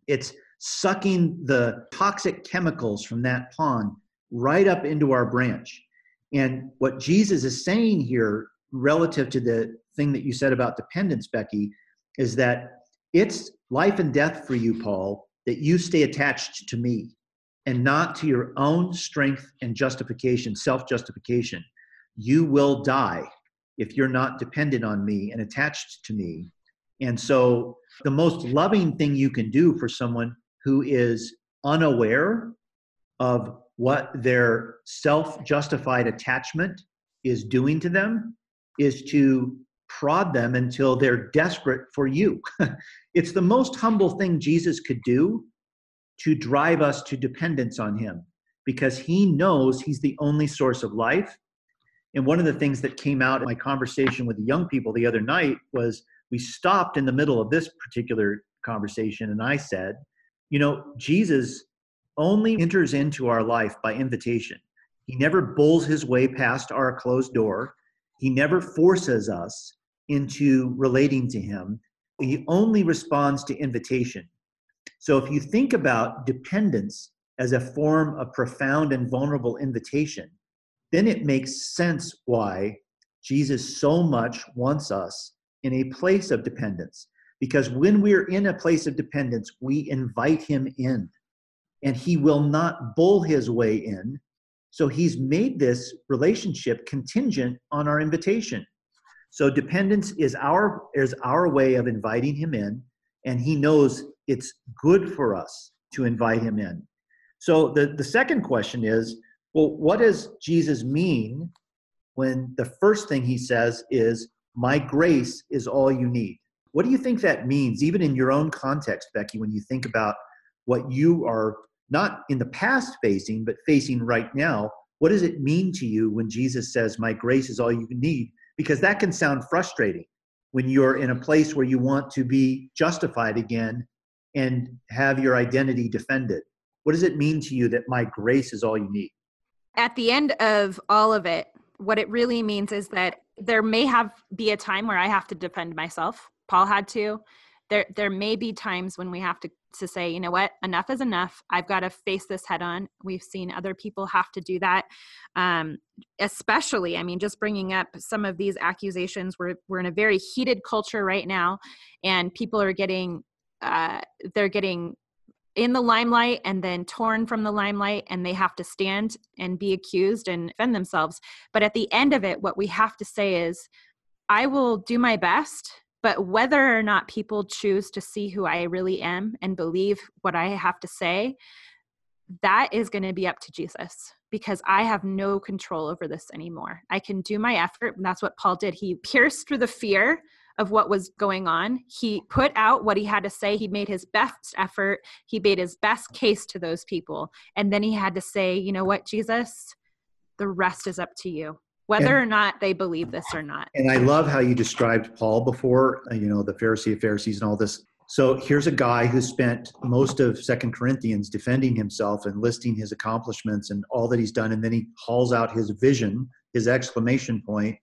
It's sucking the toxic chemicals from that pond right up into our branch. And what Jesus is saying here, relative to the thing that you said about dependence, Becky, is that it's life and death for you, Paul, that you stay attached to me and not to your own strength and justification, self justification. You will die if you're not dependent on me and attached to me. And so, the most loving thing you can do for someone who is unaware of what their self justified attachment is doing to them is to prod them until they're desperate for you. it's the most humble thing Jesus could do to drive us to dependence on Him. because he knows he's the only source of life. And one of the things that came out in my conversation with the young people the other night was we stopped in the middle of this particular conversation and I said, you know, Jesus only enters into our life by invitation. He never bulls his way past our closed door. He never forces us into relating to him. He only responds to invitation. So if you think about dependence as a form of profound and vulnerable invitation, then it makes sense why Jesus so much wants us in a place of dependence. Because when we're in a place of dependence, we invite him in, and he will not bull his way in. So he's made this relationship contingent on our invitation. So dependence is our is our way of inviting him in, and he knows it's good for us to invite him in. So the, the second question is, well, what does Jesus mean when the first thing he says is, My grace is all you need? What do you think that means, even in your own context, Becky, when you think about what you are not in the past facing, but facing right now? What does it mean to you when Jesus says, My grace is all you need? Because that can sound frustrating when you're in a place where you want to be justified again and have your identity defended. What does it mean to you that my grace is all you need? At the end of all of it, what it really means is that there may have be a time where I have to defend myself Paul had to. There, there may be times when we have to, to say, you know what, enough is enough. I've got to face this head on. We've seen other people have to do that. Um, especially, I mean, just bringing up some of these accusations. We're, we're in a very heated culture right now, and people are getting, uh, they're getting in the limelight and then torn from the limelight and they have to stand and be accused and defend themselves but at the end of it what we have to say is i will do my best but whether or not people choose to see who I really am and believe what I have to say, that is going to be up to Jesus because I have no control over this anymore. I can do my effort. And that's what Paul did. He pierced through the fear of what was going on. He put out what he had to say. He made his best effort. He made his best case to those people. And then he had to say, you know what, Jesus, the rest is up to you whether and, or not they believe this or not. And I love how you described Paul before, uh, you know, the Pharisee of Pharisees and all this. So here's a guy who spent most of Second Corinthians defending himself and listing his accomplishments and all that he's done, and then he hauls out his vision, his exclamation point,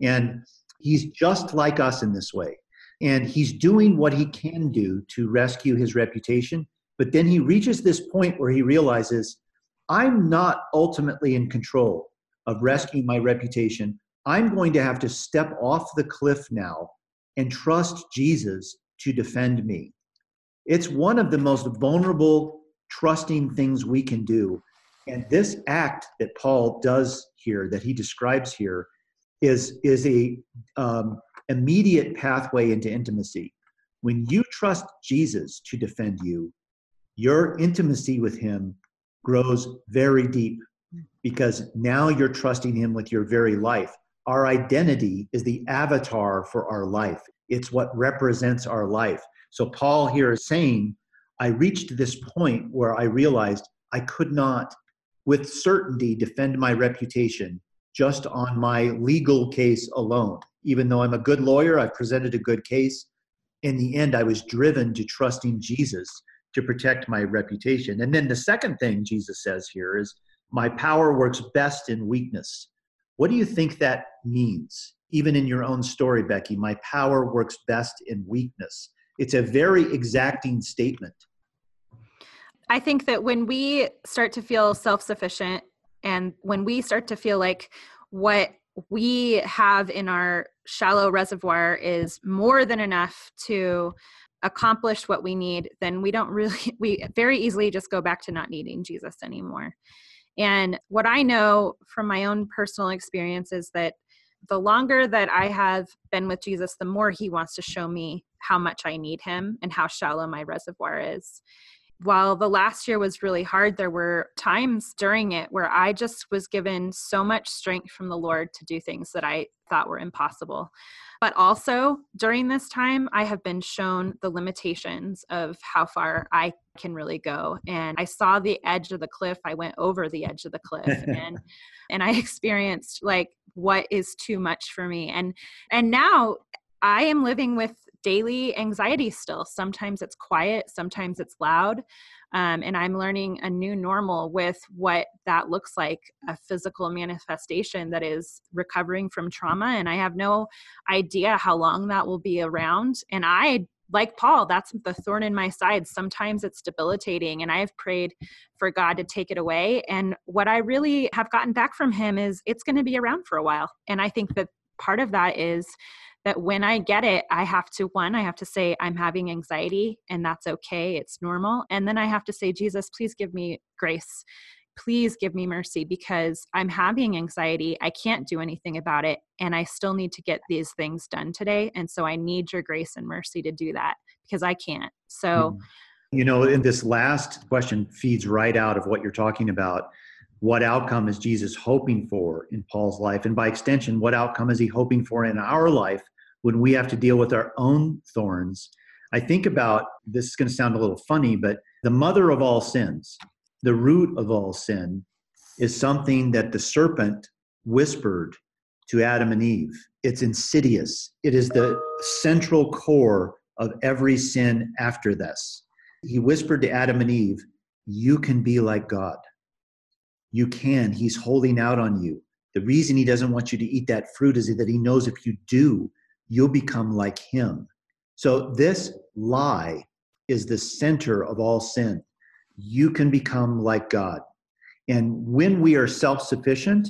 and he's just like us in this way. And he's doing what he can do to rescue his reputation, but then he reaches this point where he realizes, I'm not ultimately in control of rescuing my reputation, I'm going to have to step off the cliff now and trust Jesus to defend me. It's one of the most vulnerable, trusting things we can do. And this act that Paul does here, that he describes here, is, is a um, immediate pathway into intimacy. When you trust Jesus to defend you, your intimacy with him grows very deep because now you're trusting Him with your very life. Our identity is the avatar for our life, it's what represents our life. So, Paul here is saying, I reached this point where I realized I could not, with certainty, defend my reputation just on my legal case alone. Even though I'm a good lawyer, I've presented a good case. In the end, I was driven to trusting Jesus to protect my reputation. And then the second thing Jesus says here is, my power works best in weakness. What do you think that means? Even in your own story, Becky, my power works best in weakness. It's a very exacting statement. I think that when we start to feel self sufficient and when we start to feel like what we have in our shallow reservoir is more than enough to accomplish what we need, then we don't really, we very easily just go back to not needing Jesus anymore. And what I know from my own personal experience is that the longer that I have been with Jesus, the more he wants to show me how much I need him and how shallow my reservoir is. While the last year was really hard, there were times during it where I just was given so much strength from the Lord to do things that I thought were impossible. But also during this time, I have been shown the limitations of how far I can really go. And I saw the edge of the cliff. I went over the edge of the cliff and and I experienced like what is too much for me. And and now I am living with daily anxiety still. Sometimes it's quiet, sometimes it's loud. Um, and I'm learning a new normal with what that looks like a physical manifestation that is recovering from trauma. And I have no idea how long that will be around. And I like Paul, that's the thorn in my side. Sometimes it's debilitating, and I've prayed for God to take it away. And what I really have gotten back from Him is it's going to be around for a while. And I think that part of that is that when I get it, I have to, one, I have to say, I'm having anxiety and that's okay. It's normal. And then I have to say, Jesus, please give me grace. Please give me mercy because I'm having anxiety. I can't do anything about it. And I still need to get these things done today. And so I need your grace and mercy to do that because I can't. So, hmm. you know, in this last question feeds right out of what you're talking about what outcome is Jesus hoping for in Paul's life? And by extension, what outcome is he hoping for in our life when we have to deal with our own thorns. I think about this is going to sound a little funny, but the mother of all sins, the root of all sin, is something that the serpent whispered to Adam and Eve. It's insidious, it is the central core of every sin after this. He whispered to Adam and Eve, You can be like God. You can. He's holding out on you. The reason he doesn't want you to eat that fruit is that he knows if you do, you'll become like him. So, this lie is the center of all sin. You can become like God. And when we are self sufficient,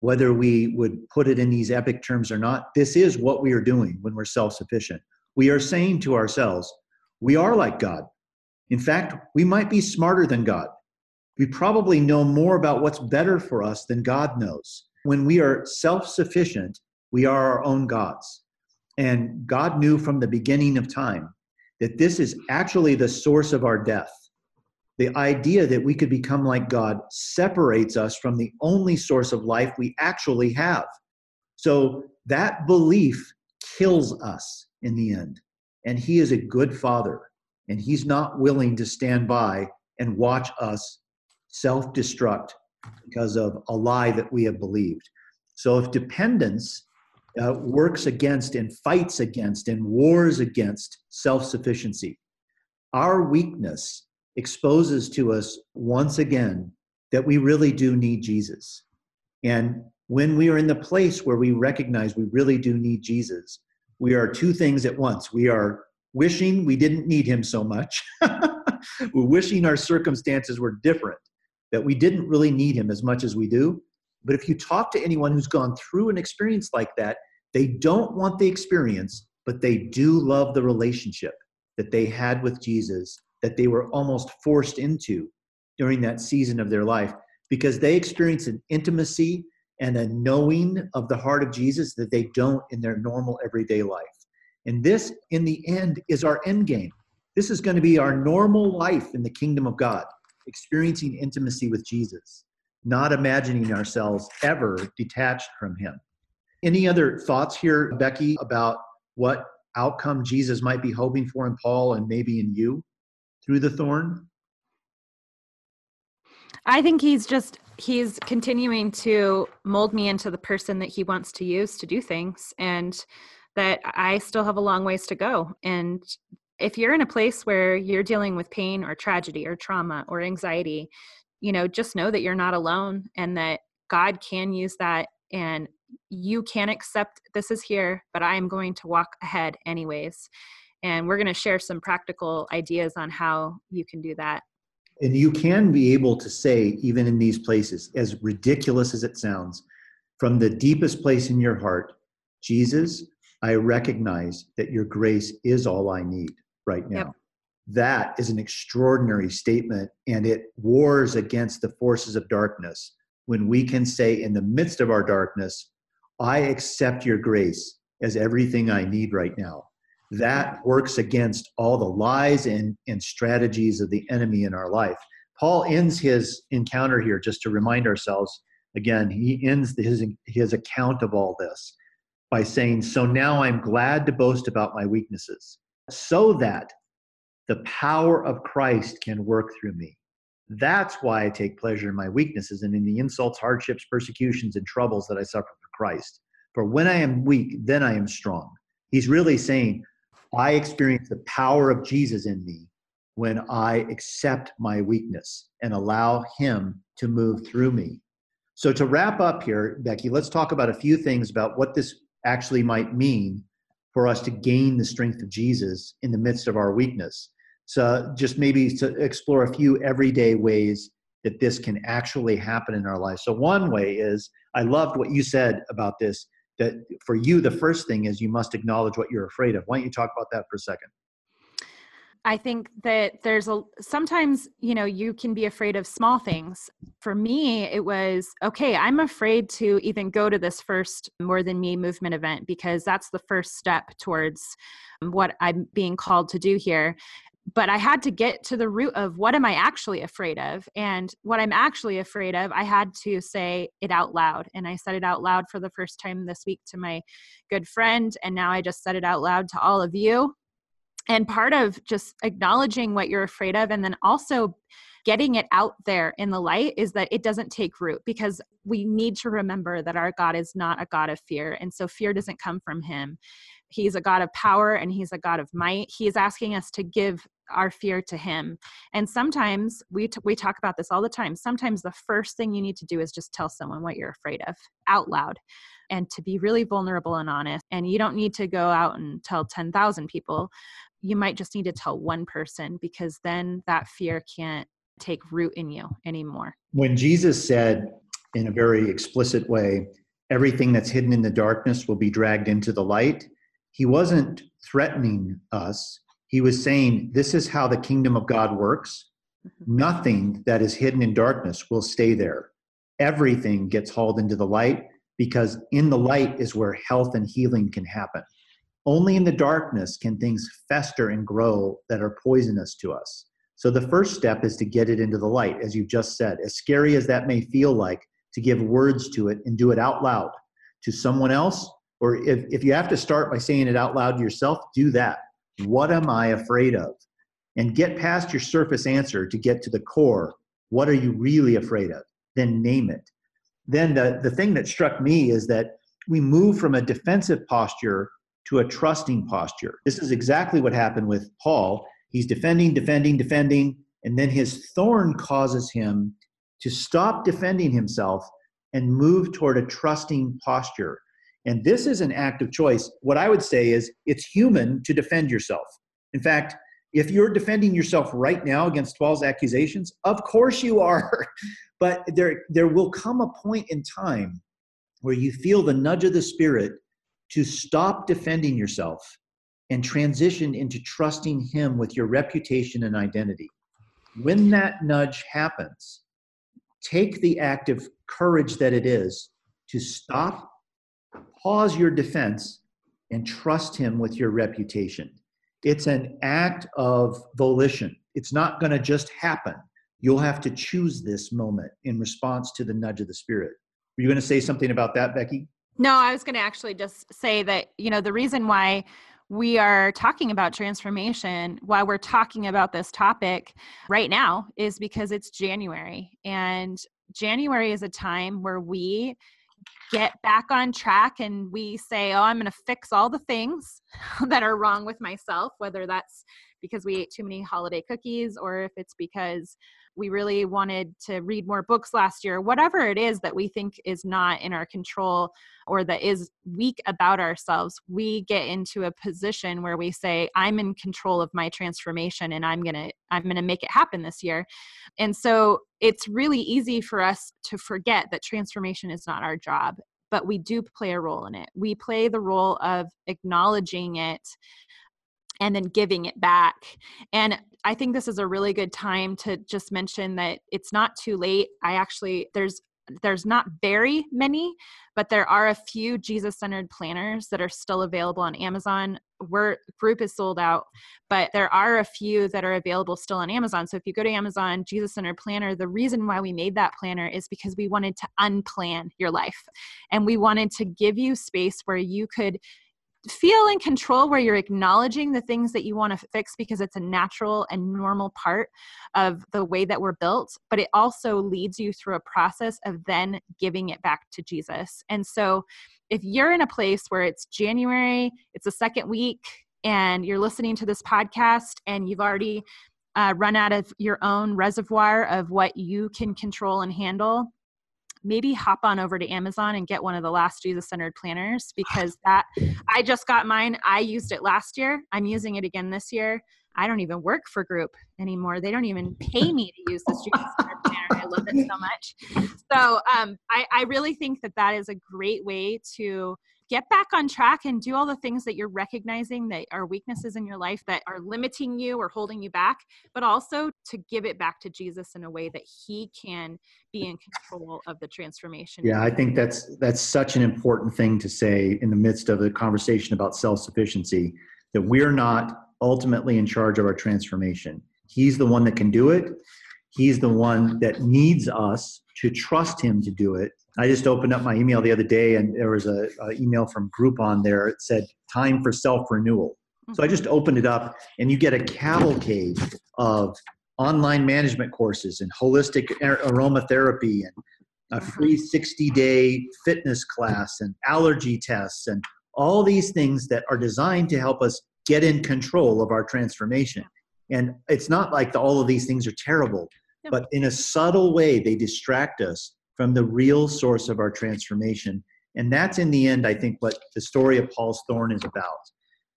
whether we would put it in these epic terms or not, this is what we are doing when we're self sufficient. We are saying to ourselves, we are like God. In fact, we might be smarter than God. We probably know more about what's better for us than God knows. When we are self sufficient, we are our own gods. And God knew from the beginning of time that this is actually the source of our death. The idea that we could become like God separates us from the only source of life we actually have. So that belief kills us in the end. And He is a good Father, and He's not willing to stand by and watch us self destruct because of a lie that we have believed. So if dependence uh, works against and fights against and wars against self sufficiency. Our weakness exposes to us once again that we really do need Jesus. And when we are in the place where we recognize we really do need Jesus, we are two things at once. We are wishing we didn't need him so much, we're wishing our circumstances were different, that we didn't really need him as much as we do. But if you talk to anyone who's gone through an experience like that, they don't want the experience, but they do love the relationship that they had with Jesus, that they were almost forced into during that season of their life, because they experience an intimacy and a knowing of the heart of Jesus that they don't in their normal everyday life. And this, in the end, is our end game. This is going to be our normal life in the kingdom of God, experiencing intimacy with Jesus not imagining ourselves ever detached from him. Any other thoughts here, Becky, about what outcome Jesus might be hoping for in Paul and maybe in you through the thorn? I think he's just he's continuing to mold me into the person that he wants to use to do things and that I still have a long ways to go and if you're in a place where you're dealing with pain or tragedy or trauma or anxiety you know just know that you're not alone and that god can use that and you can accept this is here but i am going to walk ahead anyways. And we're going to share some practical ideas on how you can do that. And you can be able to say even in these places as ridiculous as it sounds from the deepest place in your heart jesus i recognize that your grace is all i need right now. Yep that is an extraordinary statement and it wars against the forces of darkness. When we can say in the midst of our darkness i accept your grace as everything i need right now that works against all the lies and, and strategies of the enemy in our life. Paul ends his encounter here just to remind ourselves again, he ends his, his account of all this by saying, So now I'm glad to boast about my weaknesses, so that the power of Christ can work through me. That's why I take pleasure in my weaknesses and in the insults, hardships, persecutions, and troubles that I suffer for Christ. For when I am weak, then I am strong. He's really saying, I experience the power of Jesus in me when I accept my weakness and allow Him to move through me. So, to wrap up here, Becky, let's talk about a few things about what this actually might mean for us to gain the strength of Jesus in the midst of our weakness. So, just maybe to explore a few everyday ways that this can actually happen in our life. So, one way is I loved what you said about this that for you, the first thing is you must acknowledge what you're afraid of. Why don't you talk about that for a second? I think that there's a sometimes, you know, you can be afraid of small things. For me, it was okay, I'm afraid to even go to this first More Than Me movement event because that's the first step towards um, what I'm being called to do here but I had to get to the root of what am I actually afraid of? And what I'm actually afraid of, I had to say it out loud. And I said it out loud for the first time this week to my good friend. And now I just said it out loud to all of you. And part of just acknowledging what you're afraid of and then also getting it out there in the light is that it doesn't take root because we need to remember that our God is not a God of fear. And so fear doesn't come from him. He's a God of power and he's a God of might. He's asking us to give our fear to him. And sometimes we t- we talk about this all the time. Sometimes the first thing you need to do is just tell someone what you're afraid of out loud and to be really vulnerable and honest. And you don't need to go out and tell 10,000 people. You might just need to tell one person because then that fear can't take root in you anymore. When Jesus said in a very explicit way, everything that's hidden in the darkness will be dragged into the light, he wasn't threatening us. He was saying, This is how the kingdom of God works. Mm-hmm. Nothing that is hidden in darkness will stay there. Everything gets hauled into the light because in the light is where health and healing can happen. Only in the darkness can things fester and grow that are poisonous to us. So the first step is to get it into the light, as you've just said. As scary as that may feel like, to give words to it and do it out loud to someone else. Or if, if you have to start by saying it out loud to yourself, do that. What am I afraid of? And get past your surface answer to get to the core. What are you really afraid of? Then name it. Then the, the thing that struck me is that we move from a defensive posture to a trusting posture. This is exactly what happened with Paul He's defending, defending, defending, and then his thorn causes him to stop defending himself and move toward a trusting posture. And this is an act of choice. What I would say is it's human to defend yourself. In fact, if you're defending yourself right now against Paul's accusations, of course you are. but there, there will come a point in time where you feel the nudge of the Spirit to stop defending yourself and transition into trusting Him with your reputation and identity. When that nudge happens, take the act of courage that it is to stop, pause your defense, and trust Him with your reputation. It's an act of volition. It's not going to just happen. You'll have to choose this moment in response to the nudge of the Spirit. Were you going to say something about that, Becky? No, I was going to actually just say that, you know, the reason why we are talking about transformation while we're talking about this topic right now is because it's January. And January is a time where we get back on track and we say, Oh, I'm going to fix all the things that are wrong with myself, whether that's because we ate too many holiday cookies or if it's because we really wanted to read more books last year, whatever it is that we think is not in our control or that is weak about ourselves, we get into a position where we say, I'm in control of my transformation and I'm going to I'm going to make it happen this year. And so it's really easy for us to forget that transformation is not our job, but we do play a role in it. We play the role of acknowledging it and then giving it back. And I think this is a really good time to just mention that it's not too late. I actually, there's there's not very many, but there are a few Jesus centered planners that are still available on Amazon. We're group is sold out, but there are a few that are available still on Amazon. So if you go to Amazon, Jesus centered planner, the reason why we made that planner is because we wanted to unplan your life and we wanted to give you space where you could feel in control where you're acknowledging the things that you want to fix because it's a natural and normal part of the way that we're built but it also leads you through a process of then giving it back to jesus. And so if you're in a place where it's january it's the second week and you're listening to this podcast and you've already uh, run out of your own reservoir of what you can control and handle maybe hop on over to Amazon and get one of the last Jesus centered planners because that I just got mine. I used it last year. I'm using it again this year. I don't even work for group anymore. They don't even pay me to use this Jesus centered planner. I love it so much. So um, I, I really think that that is a great way to get back on track and do all the things that you're recognizing that are weaknesses in your life that are limiting you or holding you back, but also to give it back to Jesus in a way that he can be in control of the transformation. Yeah, I think that's that's such an important thing to say in the midst of the conversation about self-sufficiency that we're not ultimately in charge of our transformation. He's the one that can do it. He's the one that needs us to trust him to do it I just opened up my email the other day and there was a, a email from Groupon there. It said time for self renewal. So I just opened it up and you get a cavalcade of online management courses and holistic aromatherapy and a uh-huh. free 60 day fitness class and allergy tests and all these things that are designed to help us get in control of our transformation. And it's not like the, all of these things are terrible, but in a subtle way, they distract us from the real source of our transformation. And that's in the end, I think, what the story of Paul's thorn is about.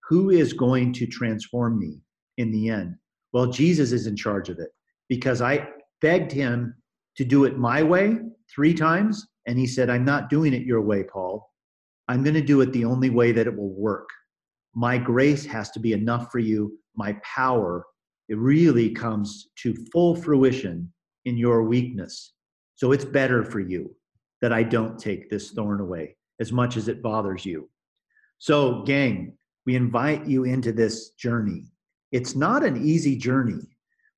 Who is going to transform me in the end? Well, Jesus is in charge of it because I begged him to do it my way three times. And he said, I'm not doing it your way, Paul. I'm going to do it the only way that it will work. My grace has to be enough for you. My power, it really comes to full fruition in your weakness. So it's better for you that I don't take this thorn away as much as it bothers you. So, gang, we invite you into this journey. It's not an easy journey,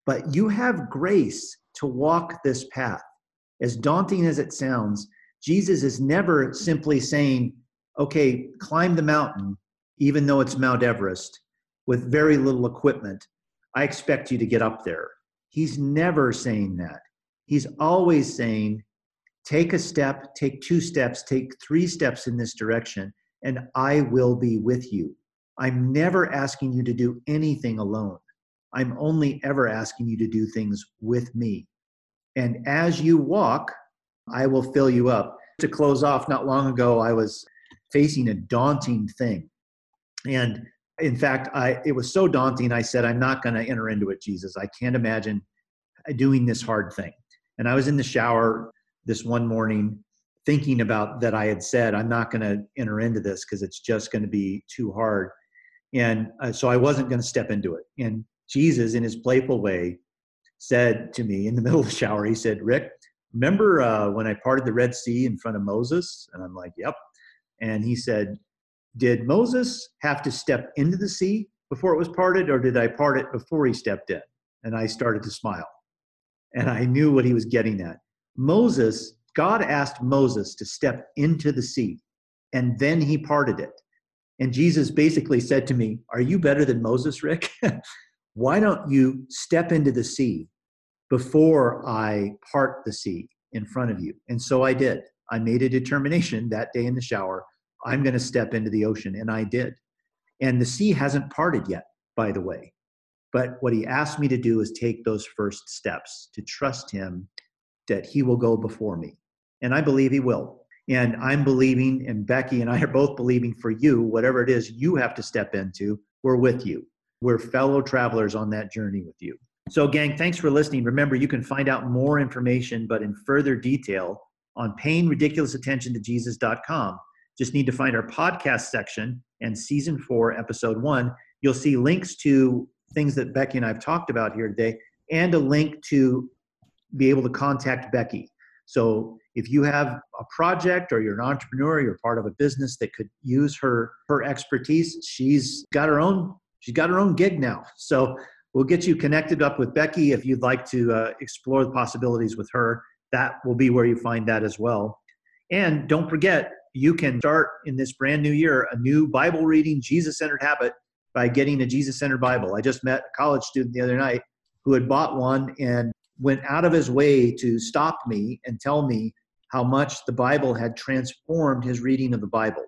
but you have grace to walk this path. As daunting as it sounds, Jesus is never simply saying, okay, climb the mountain, even though it's Mount Everest, with very little equipment. I expect you to get up there. He's never saying that. He's always saying, take a step, take two steps, take three steps in this direction, and I will be with you. I'm never asking you to do anything alone. I'm only ever asking you to do things with me. And as you walk, I will fill you up. To close off, not long ago, I was facing a daunting thing. And in fact, I, it was so daunting, I said, I'm not going to enter into it, Jesus. I can't imagine doing this hard thing. And I was in the shower this one morning thinking about that I had said, I'm not going to enter into this because it's just going to be too hard. And uh, so I wasn't going to step into it. And Jesus, in his playful way, said to me in the middle of the shower, he said, Rick, remember uh, when I parted the Red Sea in front of Moses? And I'm like, yep. And he said, Did Moses have to step into the sea before it was parted, or did I part it before he stepped in? And I started to smile and I knew what he was getting at. Moses, God asked Moses to step into the sea, and then he parted it. And Jesus basically said to me, Are you better than Moses, Rick? Why don't you step into the sea before I part the sea in front of you? And so I did. I made a determination that day in the shower I'm going to step into the ocean, and I did. And the sea hasn't parted yet, by the way. But what he asked me to do is take those first steps to trust him that he will go before me. And I believe he will. And I'm believing, and Becky and I are both believing for you, whatever it is you have to step into, we're with you. We're fellow travelers on that journey with you. So, gang, thanks for listening. Remember, you can find out more information, but in further detail, on paying ridiculous attention to Jesus.com. Just need to find our podcast section and season four, episode one. You'll see links to things that Becky and I have talked about here today, and a link to be able to contact Becky. So if you have a project or you're an entrepreneur, you're part of a business that could use her her expertise, she's got her own she's got her own gig now. So we'll get you connected up with Becky if you'd like to uh, explore the possibilities with her. That will be where you find that as well. And don't forget, you can start in this brand new year a new Bible reading, Jesus centered habit by getting a Jesus centered Bible. I just met a college student the other night who had bought one and went out of his way to stop me and tell me how much the Bible had transformed his reading of the Bible.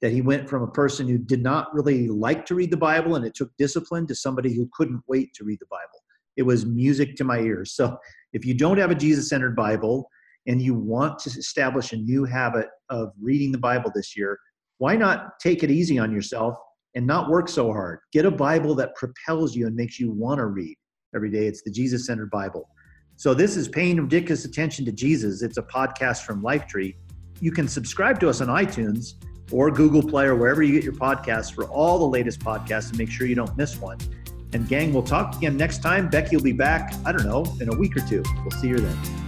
That he went from a person who did not really like to read the Bible and it took discipline to somebody who couldn't wait to read the Bible. It was music to my ears. So if you don't have a Jesus centered Bible and you want to establish a new habit of reading the Bible this year, why not take it easy on yourself and not work so hard? Get a Bible that propels you and makes you want to read every day. It's the Jesus centered Bible. So this is Paying Ridiculous Attention to Jesus. It's a podcast from Lifetree. You can subscribe to us on iTunes or Google Play or wherever you get your podcasts for all the latest podcasts and make sure you don't miss one. And gang, we'll talk again next time. Becky will be back, I don't know, in a week or two. We'll see you then.